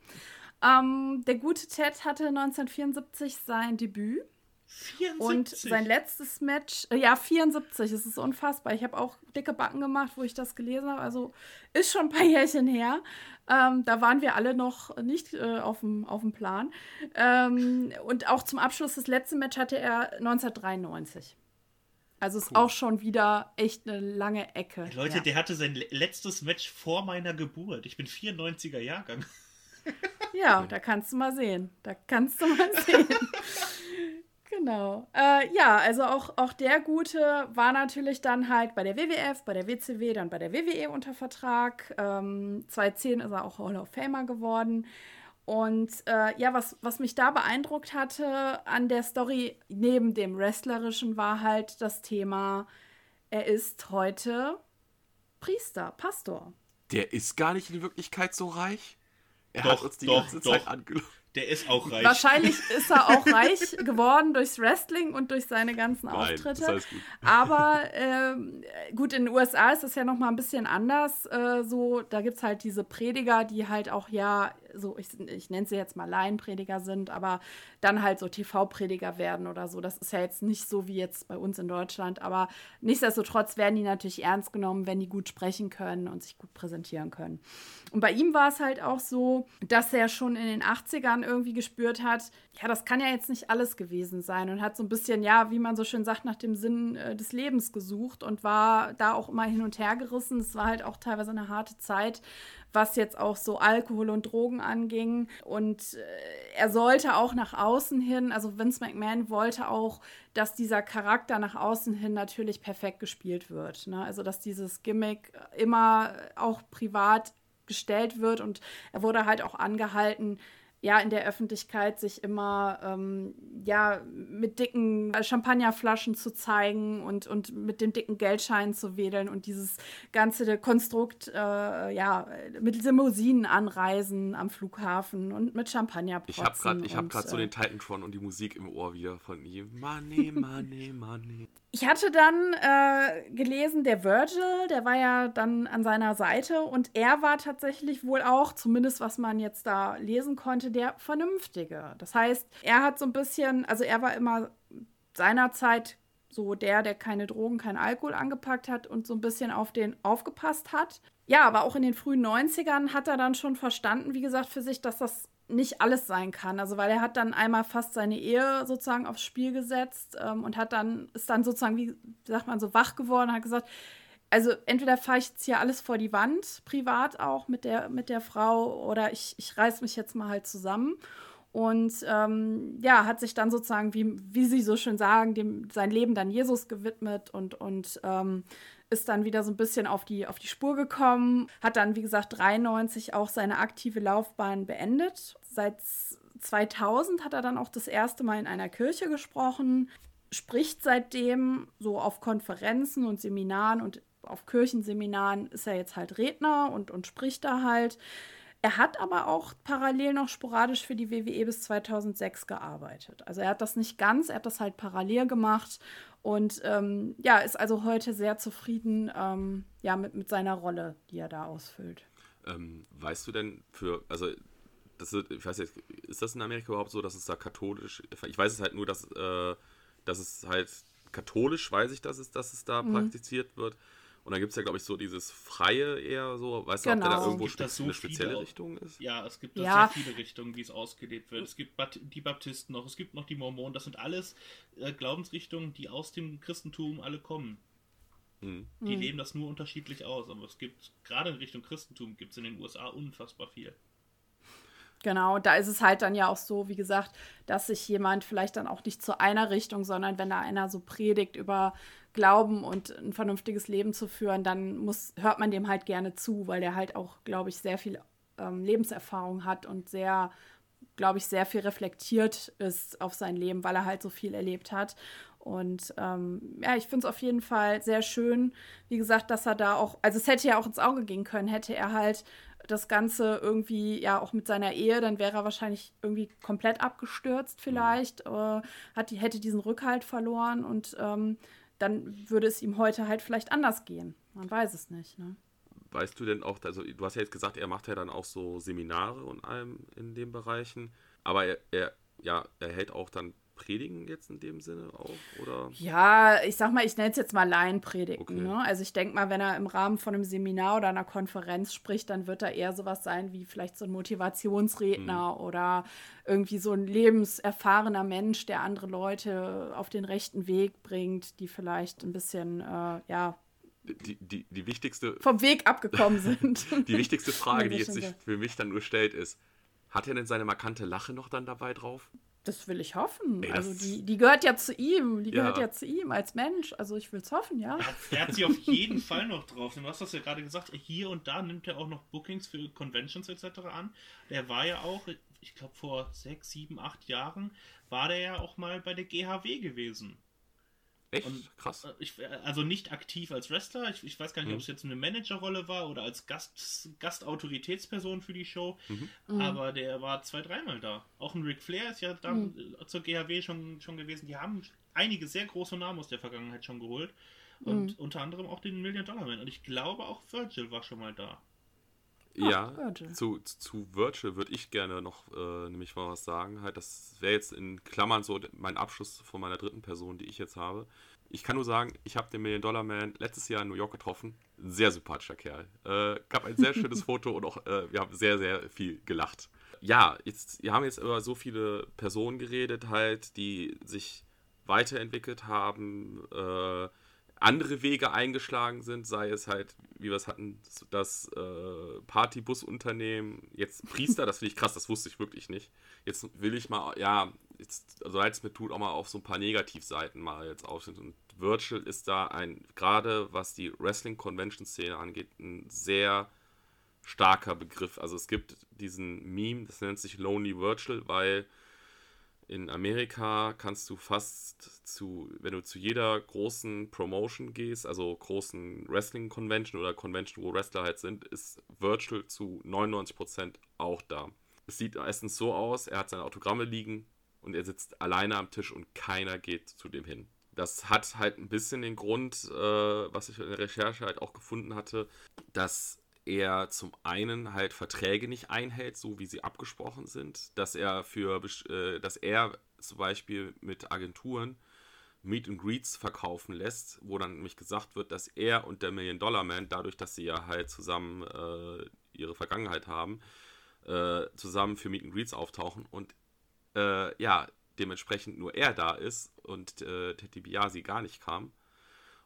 Ähm, der gute Ted hatte 1974 sein Debüt 74. und sein letztes Match, äh, ja 74, es ist unfassbar. Ich habe auch dicke Backen gemacht, wo ich das gelesen habe. Also ist schon ein paar Jährchen her. Ähm, da waren wir alle noch nicht äh, auf dem Plan. Ähm, und auch zum Abschluss das letzte Match hatte er 1993. Also ist Cool. auch schon wieder echt eine lange Ecke. Leute, ja. der hatte sein le- letztes Match vor meiner Geburt. Ich bin 94er Jahrgang. Ja, da kannst du mal sehen. Da kannst du mal sehen. genau. Äh, ja, also auch, auch der Gute war natürlich dann halt bei der WWF, bei der WCW, dann bei der WWE unter Vertrag. Ähm, 2010 ist er auch Hall of Famer geworden. Und äh, ja, was, was mich da beeindruckt hatte an der Story neben dem Wrestlerischen war halt das Thema, er ist heute Priester, Pastor. der ist gar nicht in Wirklichkeit so reich. Er Doch, hat uns die doch, ganze doch. Zeit angelogen. Der ist auch reich. Wahrscheinlich ist er auch reich geworden durchs Wrestling und durch seine ganzen Nein, Auftritte. alles gut. Aber ähm, gut, in den USA ist es ja noch mal ein bisschen anders. Äh, so, da gibt es halt diese Prediger, die halt auch ja, so ich, ich nenne sie jetzt mal Laienprediger sind, aber dann halt so TV-Prediger werden oder so. Das ist ja jetzt nicht so wie jetzt bei uns in Deutschland. Aber nichtsdestotrotz werden die natürlich ernst genommen, wenn die gut sprechen können und sich gut präsentieren können. Und bei ihm war es halt auch so, dass er schon in den 80ern irgendwie gespürt hat, ja, das kann ja jetzt nicht alles gewesen sein und hat so ein bisschen, ja, wie man so schön sagt, nach dem Sinn äh, des Lebens gesucht und war da auch immer hin und her gerissen. Es war halt auch teilweise eine harte Zeit, was jetzt auch so Alkohol und Drogen anging. Und äh, er sollte auch nach außen hin, also Vince McMahon wollte auch, dass dieser Charakter nach außen hin natürlich perfekt gespielt wird. Ne? Also, dass dieses Gimmick immer auch privat gestellt wird und er wurde halt auch angehalten, ja, in der Öffentlichkeit sich immer ähm, ja, mit dicken Champagnerflaschen zu zeigen und, und mit dem dicken Geldschein zu wedeln und dieses ganze Konstrukt, äh, ja, mit Limousinen anreisen am Flughafen und mit Champagner Ich habe gerade hab grad so äh, den Titantron und die Musik im Ohr wieder von ihm. Money, money, money. Ich hatte dann äh, gelesen, der Virgil, der war ja dann an seiner Seite und er war tatsächlich wohl auch, zumindest was man jetzt da lesen konnte, der Vernünftige. Das heißt, er hat so ein bisschen, also er war immer seinerzeit so der, der keine Drogen, kein Alkohol angepackt hat und so ein bisschen auf den aufgepasst hat. Ja, aber auch in den frühen 90ern hat er dann schon verstanden, wie gesagt, für sich, dass das nicht alles sein kann. Also weil er hat dann einmal fast seine Ehe sozusagen aufs Spiel gesetzt ähm, und hat dann, ist dann sozusagen, wie sagt man, so wach geworden, hat gesagt, also entweder fahre ich jetzt hier alles vor die Wand, privat auch mit der, mit der Frau, oder ich, ich reiß mich jetzt mal halt zusammen. Und ähm, ja, hat sich dann sozusagen, wie, wie sie so schön sagen, dem, sein Leben dann Jesus gewidmet und, und ähm, ist dann wieder so ein bisschen auf die, auf die Spur gekommen, hat dann, wie gesagt, 93 auch seine aktive Laufbahn beendet. Seit 2000 hat er dann auch das erste Mal in einer Kirche gesprochen, spricht seitdem so auf Konferenzen und Seminaren und auf Kirchenseminaren ist er jetzt halt Redner und, und spricht da halt. Er hat aber auch parallel noch sporadisch für die WWE bis 2006 gearbeitet. Also er hat das nicht ganz, er hat das halt parallel gemacht und ähm, ja, ist also heute sehr zufrieden ähm, ja, mit, mit seiner Rolle, die er da ausfüllt. Ähm, weißt du denn für, also das ist, ich weiß nicht, ist das in Amerika überhaupt so, dass es da katholisch, ich weiß es halt nur, dass, äh, dass es halt katholisch, weiß ich, dass es, dass es da mhm. praktiziert wird. Und dann gibt es ja, glaube ich, so dieses Freie eher so, weißt genau. du, ob da genau. irgendwo spe so eine spezielle Richtung ist? Ja, es gibt ja. sehr viele Richtungen, wie es ausgelebt wird. Es gibt die Baptisten noch, es gibt noch die Mormonen, das sind alles äh, Glaubensrichtungen, die aus dem Christentum alle kommen. Mhm. Die mhm. leben das nur unterschiedlich aus, aber es gibt, gerade in Richtung Christentum, gibt es in den USA unfassbar viel. Genau, da ist es halt dann ja auch so, wie gesagt, dass sich jemand vielleicht dann auch nicht zu einer Richtung, sondern wenn da einer so predigt über Glauben und ein vernünftiges Leben zu führen, dann muss, hört man dem halt gerne zu, weil der halt auch, glaube ich, sehr viel ähm, Lebenserfahrung hat und sehr, glaube ich, sehr viel reflektiert ist auf sein Leben, weil er halt so viel erlebt hat. Und ähm, ja, ich finde es auf jeden Fall sehr schön, wie gesagt, dass er da auch, also es hätte ja auch ins Auge gehen können, hätte er halt das Ganze irgendwie ja auch mit seiner Ehe, dann wäre er wahrscheinlich irgendwie komplett abgestürzt vielleicht, äh, hat, hätte diesen Rückhalt verloren und ähm, dann würde es ihm heute halt vielleicht anders gehen. Man weiß es nicht. Ne? Weißt du denn auch, also du hast ja jetzt gesagt, er macht ja dann auch so Seminare und allem in den Bereichen, aber er, er ja, er hält auch dann Predigen jetzt in dem Sinne auch, oder? Ja, ich sag mal, ich nenne es jetzt mal Laienpredigen. Okay. Ne? Also ich denke mal, wenn er im Rahmen von einem Seminar oder einer Konferenz spricht, dann wird er eher sowas sein wie vielleicht so ein Motivationsredner hm. oder irgendwie so ein lebenserfahrener Mensch, der andere Leute auf den rechten Weg bringt, die vielleicht ein bisschen, äh, ja, die, die, die wichtigste. Vom Weg abgekommen sind. die wichtigste Frage, die jetzt sich für mich dann nur stellt, ist: Hat er denn seine markante Lache noch dann dabei drauf? Das will ich hoffen. Ey, also die, die gehört ja zu ihm. Die ja. gehört ja zu ihm als Mensch. Also ich will es hoffen, ja. Er hat sie auf jeden Fall noch drauf. Du hast das ja gerade gesagt, hier und da nimmt er auch noch Bookings für Conventions etc. an. Der war ja auch, ich glaube vor sechs, sieben, acht Jahren, war der ja auch mal bei der GHW gewesen. Echt? Und, Krass. Äh, ich, also nicht aktiv als Wrestler. Ich, ich weiß gar nicht, mhm. ob es jetzt eine Managerrolle war oder als Gast, Gastautoritätsperson für die Show. Mhm. mhm. Aber der war zwei, dreimal da. Auch ein Ric Flair ist ja da mhm. zur GHW schon, schon gewesen. Die haben einige sehr große Namen aus der Vergangenheit schon geholt. Und mhm. unter anderem auch den Million Dollar Man. Und ich glaube auch Virgil war schon mal da. Ja, Virgil. Zu, zu Virgil würde ich gerne noch äh, nämlich mal was sagen. Halt, das wäre jetzt in Klammern so mein Abschluss von meiner dritten Person, die ich jetzt habe. Ich kann nur sagen, ich habe den Million Dollar Man letztes Jahr in New York getroffen. Sehr sympathischer Kerl. Äh, gab ein sehr schönes Foto und auch äh, wir haben sehr, sehr viel gelacht. Ja, jetzt, wir haben jetzt über so viele Personen geredet, halt, die sich weiterentwickelt haben, äh, andere Wege eingeschlagen sind, sei es halt, wie wir es hatten, das äh, Partybusunternehmen, jetzt Priester, das finde ich krass, das wusste ich wirklich nicht. Jetzt will ich mal, ja, jetzt, also als mir tut, auch mal auf so ein paar Negativseiten mal jetzt aufsehen. Und Virtual ist da ein, gerade was die Wrestling-Convention-Szene angeht, ein sehr starker Begriff. Also es gibt diesen Meme, das nennt sich Lonely Virtual, weil in Amerika kannst du fast zu, wenn du zu jeder großen Promotion gehst, also großen Wrestling-Convention oder Convention, wo Wrestler halt sind, ist Virtual zu 99% auch da. Es sieht meistens so aus, er hat seine Autogramme liegen und er sitzt alleine am Tisch und keiner geht zu dem hin. Das hat halt ein bisschen den Grund, äh, was ich in der Recherche halt auch gefunden hatte, dass er zum einen halt Verträge nicht einhält, so wie sie abgesprochen sind, dass er für, äh, dass er zum Beispiel mit Agenturen Meet and Greets verkaufen lässt, wo dann nämlich gesagt wird, dass er und der Million Dollar Man, dadurch, dass sie ja halt zusammen äh, ihre Vergangenheit haben, äh, zusammen für Meet and Greets auftauchen und äh, ja, dementsprechend nur er da ist und äh, Teddy Biasi gar nicht kam.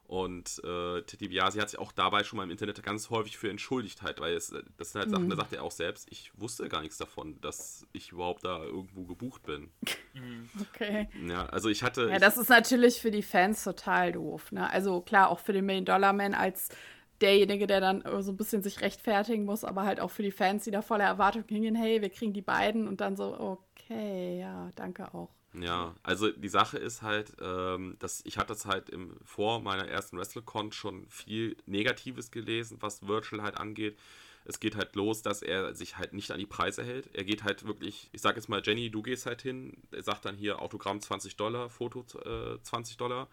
Und äh, Teddy Biasi hat sich auch dabei schon mal im Internet ganz häufig für entschuldigt halt, weil es, das sind halt Sachen, mhm. da sagt er auch selbst, ich wusste gar nichts davon, dass ich überhaupt da irgendwo gebucht bin. Mhm. Okay. Ja, also ich hatte. Ja, das ist natürlich für die Fans total doof. Ne? Also klar, auch für den Million-Dollar-Man als derjenige, der dann so ein bisschen sich rechtfertigen muss, aber halt auch für die Fans, die da voller Erwartung hingehen, hey, wir kriegen die beiden und dann so, okay, ja, danke auch. Ja, also die Sache ist halt, ähm, dass ich hatte das halt im, vor meiner ersten WrestleCon schon viel Negatives gelesen, was Virtual halt angeht. Es geht halt los, dass er sich halt nicht an die Preise hält. Er geht halt wirklich, ich sag jetzt mal, Jenny, du gehst halt hin, er sagt dann hier Autogramm 20 Dollar, Foto äh, 20 Dollar.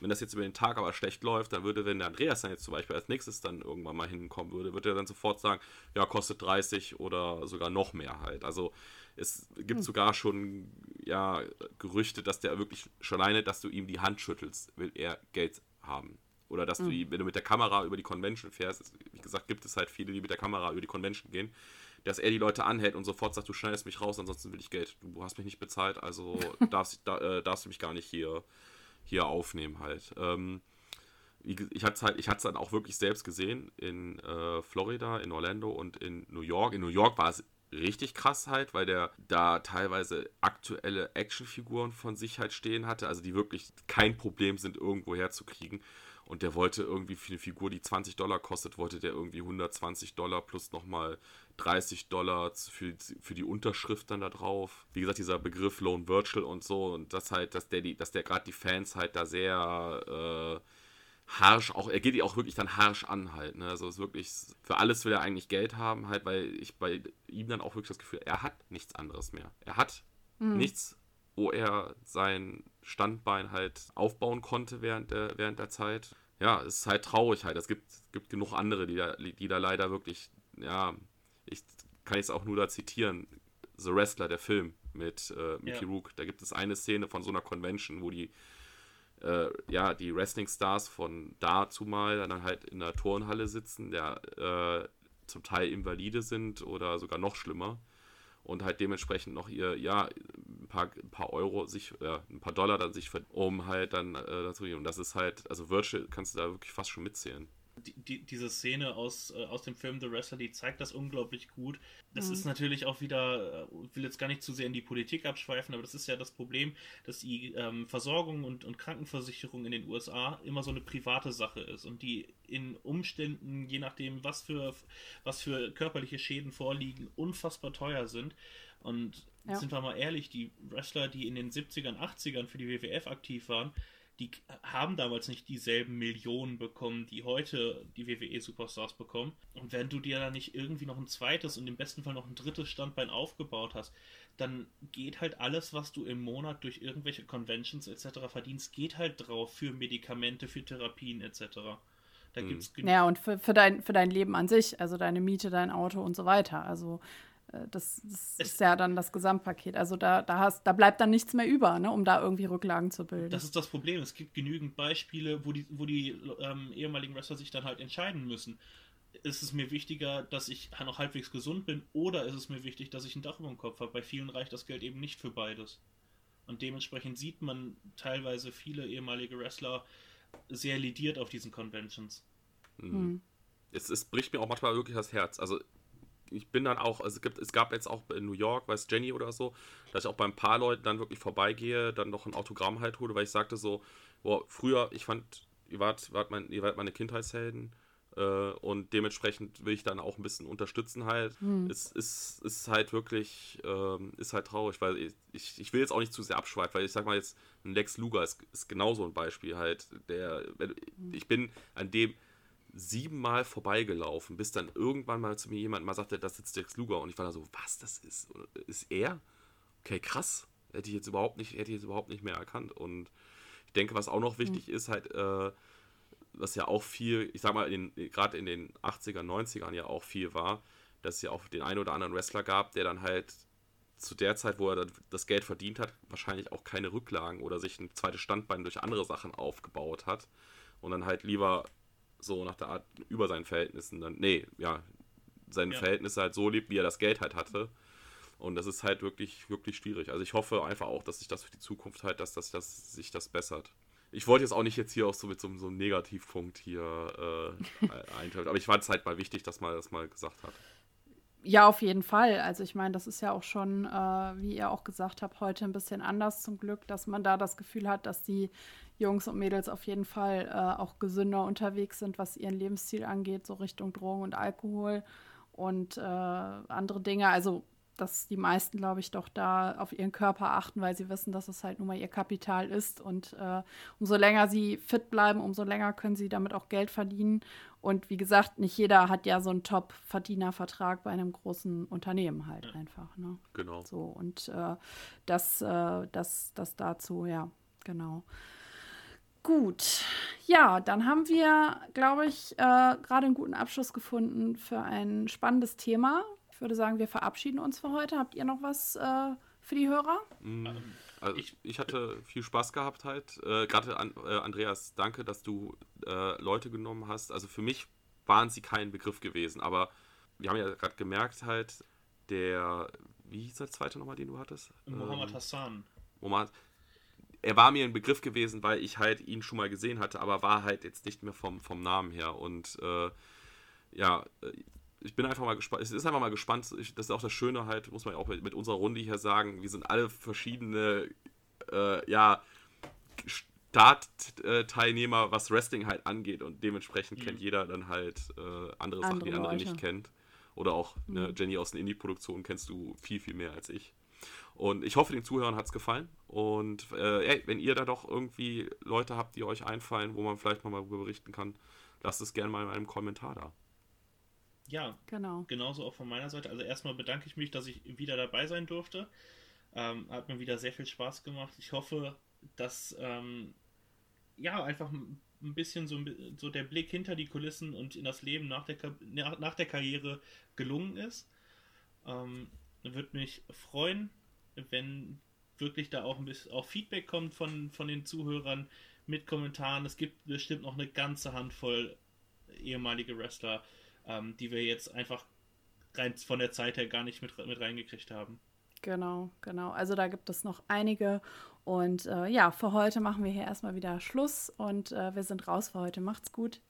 Wenn das jetzt über den Tag aber schlecht läuft, dann würde, wenn der Andreas dann jetzt zum Beispiel als nächstes dann irgendwann mal hinkommen würde, würde er dann sofort sagen, ja, kostet 30 oder sogar noch mehr halt. Also es gibt hm. sogar schon ja, Gerüchte, dass der wirklich schon alleine, dass du ihm die Hand schüttelst, will er Geld haben. Oder dass hm. du ihm, wenn du mit der Kamera über die Convention fährst, wie gesagt, gibt es halt viele, die mit der Kamera über die Convention gehen, dass er die Leute anhält und sofort sagt, du schneidest mich raus, ansonsten will ich Geld. Du hast mich nicht bezahlt, also darfst, da, äh, darfst du mich gar nicht hier, hier aufnehmen halt. Ähm, ich hatte es halt, ich hatte es dann auch wirklich selbst gesehen in äh, Florida, in Orlando und in New York. In New York war es richtig krass halt, weil der da teilweise aktuelle Actionfiguren von sich halt stehen hatte, also die wirklich kein Problem sind, irgendwo herzukriegen. Und der wollte irgendwie für eine Figur, die 20 Dollar kostet, wollte der irgendwie 120 Dollar plus nochmal 30 Dollar für, für die Unterschrift dann da drauf. Wie gesagt, dieser Begriff Lone Virtual und so. Und das halt, dass der, dass der gerade die Fans halt da sehr äh, harsch, auch, er geht auch wirklich dann harsch an halt. Ne? Also es ist wirklich, für alles will er eigentlich Geld haben, halt, weil ich bei ihm dann auch wirklich das Gefühl, er hat nichts anderes mehr. Er hat mhm. nichts, wo er sein Standbein halt aufbauen konnte während der, während der Zeit. Ja, es ist halt traurig halt. Es gibt, gibt genug andere, die da, die da leider wirklich, ja, ich kann jetzt auch nur da zitieren, The Wrestler, der Film mit äh, Mickey ja. Rook. Da gibt es eine Szene von so einer Convention, wo die äh, ja, die Wrestling-Stars von da zumal dann halt in der Turnhalle sitzen, der äh, zum Teil Invalide sind oder sogar noch schlimmer und halt dementsprechend noch ihr, ja, ein paar, ein paar Euro sich, äh, ein paar Dollar dann sich, um halt dann äh, dazu Und das ist halt, also Virtual kannst du da wirklich fast schon mitzählen die, diese Szene aus, äh, aus dem Film The Wrestler, die zeigt das unglaublich gut. Das mhm. ist natürlich auch wieder, ich äh, will jetzt gar nicht zu sehr in die Politik abschweifen, aber das ist ja das Problem, dass die ähm, Versorgung und, und Krankenversicherung in den USA immer so eine private Sache ist und die in Umständen, je nachdem, was für, was für körperliche Schäden vorliegen, unfassbar teuer sind. Und ja. sind wir mal ehrlich, die Wrestler, die in den 70ern, 80ern für die WWF aktiv waren, die haben damals nicht dieselben Millionen bekommen, die heute die WWE-Superstars bekommen. Und wenn du dir da nicht irgendwie noch ein zweites und im besten Fall noch ein drittes Standbein aufgebaut hast, dann geht halt alles, was du im Monat durch irgendwelche Conventions etc. verdienst, geht halt drauf für Medikamente, für Therapien etc. Da hm. gibt's ja, und für, für, dein, für dein Leben an sich, also deine Miete, dein Auto und so weiter. Also das, das ist ja dann das Gesamtpaket. Also da, da, hast, da bleibt dann nichts mehr über, ne, um da irgendwie Rücklagen zu bilden. Das ist das Problem. Es gibt genügend Beispiele, wo die, wo die ähm, ehemaligen Wrestler sich dann halt entscheiden müssen. Ist es mir wichtiger, dass ich noch halbwegs gesund bin oder ist es mir wichtig, dass ich ein Dach über dem Kopf habe? Bei vielen reicht das Geld eben nicht für beides. Und dementsprechend sieht man teilweise viele ehemalige Wrestler sehr lidiert auf diesen Conventions. Mhm. Es, es bricht mir auch manchmal wirklich das Herz. Also ich bin dann auch, also es, gibt, es gab jetzt auch in New York, weiß Jenny oder so, dass ich auch bei ein paar Leuten dann wirklich vorbeigehe, dann noch ein Autogramm halt hole, weil ich sagte so, boah, früher, ich fand, ihr wart, wart, mein, ihr wart meine Kindheitshelden äh, und dementsprechend will ich dann auch ein bisschen unterstützen halt. Hm. Es ist, ist halt wirklich, ähm, ist halt traurig, weil ich, ich, ich will jetzt auch nicht zu sehr abschweifen, weil ich sag mal jetzt, ein Lex Luger ist, ist genauso ein Beispiel halt, der, hm. ich bin an dem, siebenmal vorbeigelaufen, bis dann irgendwann mal zu mir jemand mal sagte, das ist Lex Luger. Und ich war da so, was das ist? Ist er? Okay, krass. Hätte ich jetzt überhaupt nicht, hätte ich jetzt überhaupt nicht mehr erkannt. Und ich denke, was auch noch wichtig mhm. ist, halt, äh, was ja auch viel, ich sag mal, gerade in den 80er, 90ern ja auch viel war, dass es ja auch den einen oder anderen Wrestler gab, der dann halt zu der Zeit, wo er das Geld verdient hat, wahrscheinlich auch keine Rücklagen oder sich ein zweites Standbein durch andere Sachen aufgebaut hat und dann halt lieber so nach der Art über seinen Verhältnissen dann, nee, ja, seine ja. Verhältnisse halt so lebt, wie er das Geld halt hatte. Und das ist halt wirklich, wirklich schwierig. Also ich hoffe einfach auch, dass sich das für die Zukunft halt, dass, dass, dass sich das bessert. ich wollte jetzt auch nicht jetzt hier auch so mit so, so einem Negativpunkt hier äh, einteilen, aber ich fand es halt mal wichtig, dass man das mal gesagt hat. Ja, auf jeden Fall. Also ich meine, das ist ja auch schon, äh, wie ihr auch gesagt habt, heute ein bisschen anders zum Glück, dass man da das Gefühl hat, dass die Jungs und Mädels auf jeden Fall äh, auch gesünder unterwegs sind, was ihren Lebensstil angeht, so Richtung Drogen und Alkohol und äh, andere Dinge. Also dass die meisten, glaube ich, doch da auf ihren Körper achten, weil sie wissen, dass es halt nun mal ihr Kapital ist. Und äh, umso länger sie fit bleiben, umso länger können sie damit auch Geld verdienen. Und wie gesagt, nicht jeder hat ja so einen Top-Verdienervertrag bei einem großen Unternehmen halt ja. einfach. Ne? Genau. So, und äh, das, äh, das, das dazu, ja, genau. Gut, ja, dann haben wir, glaube ich, äh, gerade einen guten Abschluss gefunden für ein spannendes Thema. Ich würde sagen, wir verabschieden uns für heute. Habt ihr noch was äh, für die Hörer? Mm, also ich, ich, hatte viel Spaß gehabt halt. Äh, Gerade an, äh, Andreas, danke, dass du äh, Leute genommen hast. Also für mich waren sie kein Begriff gewesen, aber wir haben ja gerade gemerkt halt, der, wie hieß der zweite nochmal, den du hattest? Mohammed ähm, Hassan. Mohammed, er war mir ein Begriff gewesen, weil ich halt ihn schon mal gesehen hatte, aber war halt jetzt nicht mehr vom, vom Namen her. Und äh, ja, ich bin einfach mal gespannt. Es ist einfach mal gespannt. Ich, das ist auch das Schöne halt, muss man ja auch mit, mit unserer Runde hier sagen. Wir sind alle verschiedene, äh, ja, Startteilnehmer, was Wrestling halt angeht. Und dementsprechend mhm. kennt jeder dann halt äh, andere, andere Sachen, die andere Leute. nicht kennt. Oder auch ne, mhm. ne, Jenny aus den Indie-Produktionen kennst du viel, viel mehr als ich. Und ich hoffe, den Zuhörern hat es gefallen. Und äh, ey, wenn ihr da doch irgendwie Leute habt, die euch einfallen, wo man vielleicht mal darüber berichten kann, lasst es gerne mal in einem Kommentar da. Ja, genau. Genauso auch von meiner Seite. Also erstmal bedanke ich mich, dass ich wieder dabei sein durfte. Ähm, hat mir wieder sehr viel Spaß gemacht. Ich hoffe, dass ähm, ja einfach ein bisschen so, so der Blick hinter die Kulissen und in das Leben nach der, nach der Karriere gelungen ist. Ähm, Würde mich freuen, wenn wirklich da auch ein bisschen auch Feedback kommt von, von den Zuhörern mit Kommentaren. Es gibt bestimmt noch eine ganze Handvoll ehemalige Wrestler, ähm, die wir jetzt einfach rein von der Zeit her gar nicht mit, mit reingekriegt haben. Genau, genau. Also da gibt es noch einige. Und äh, ja, für heute machen wir hier erstmal wieder Schluss und äh, wir sind raus für heute. Macht's gut.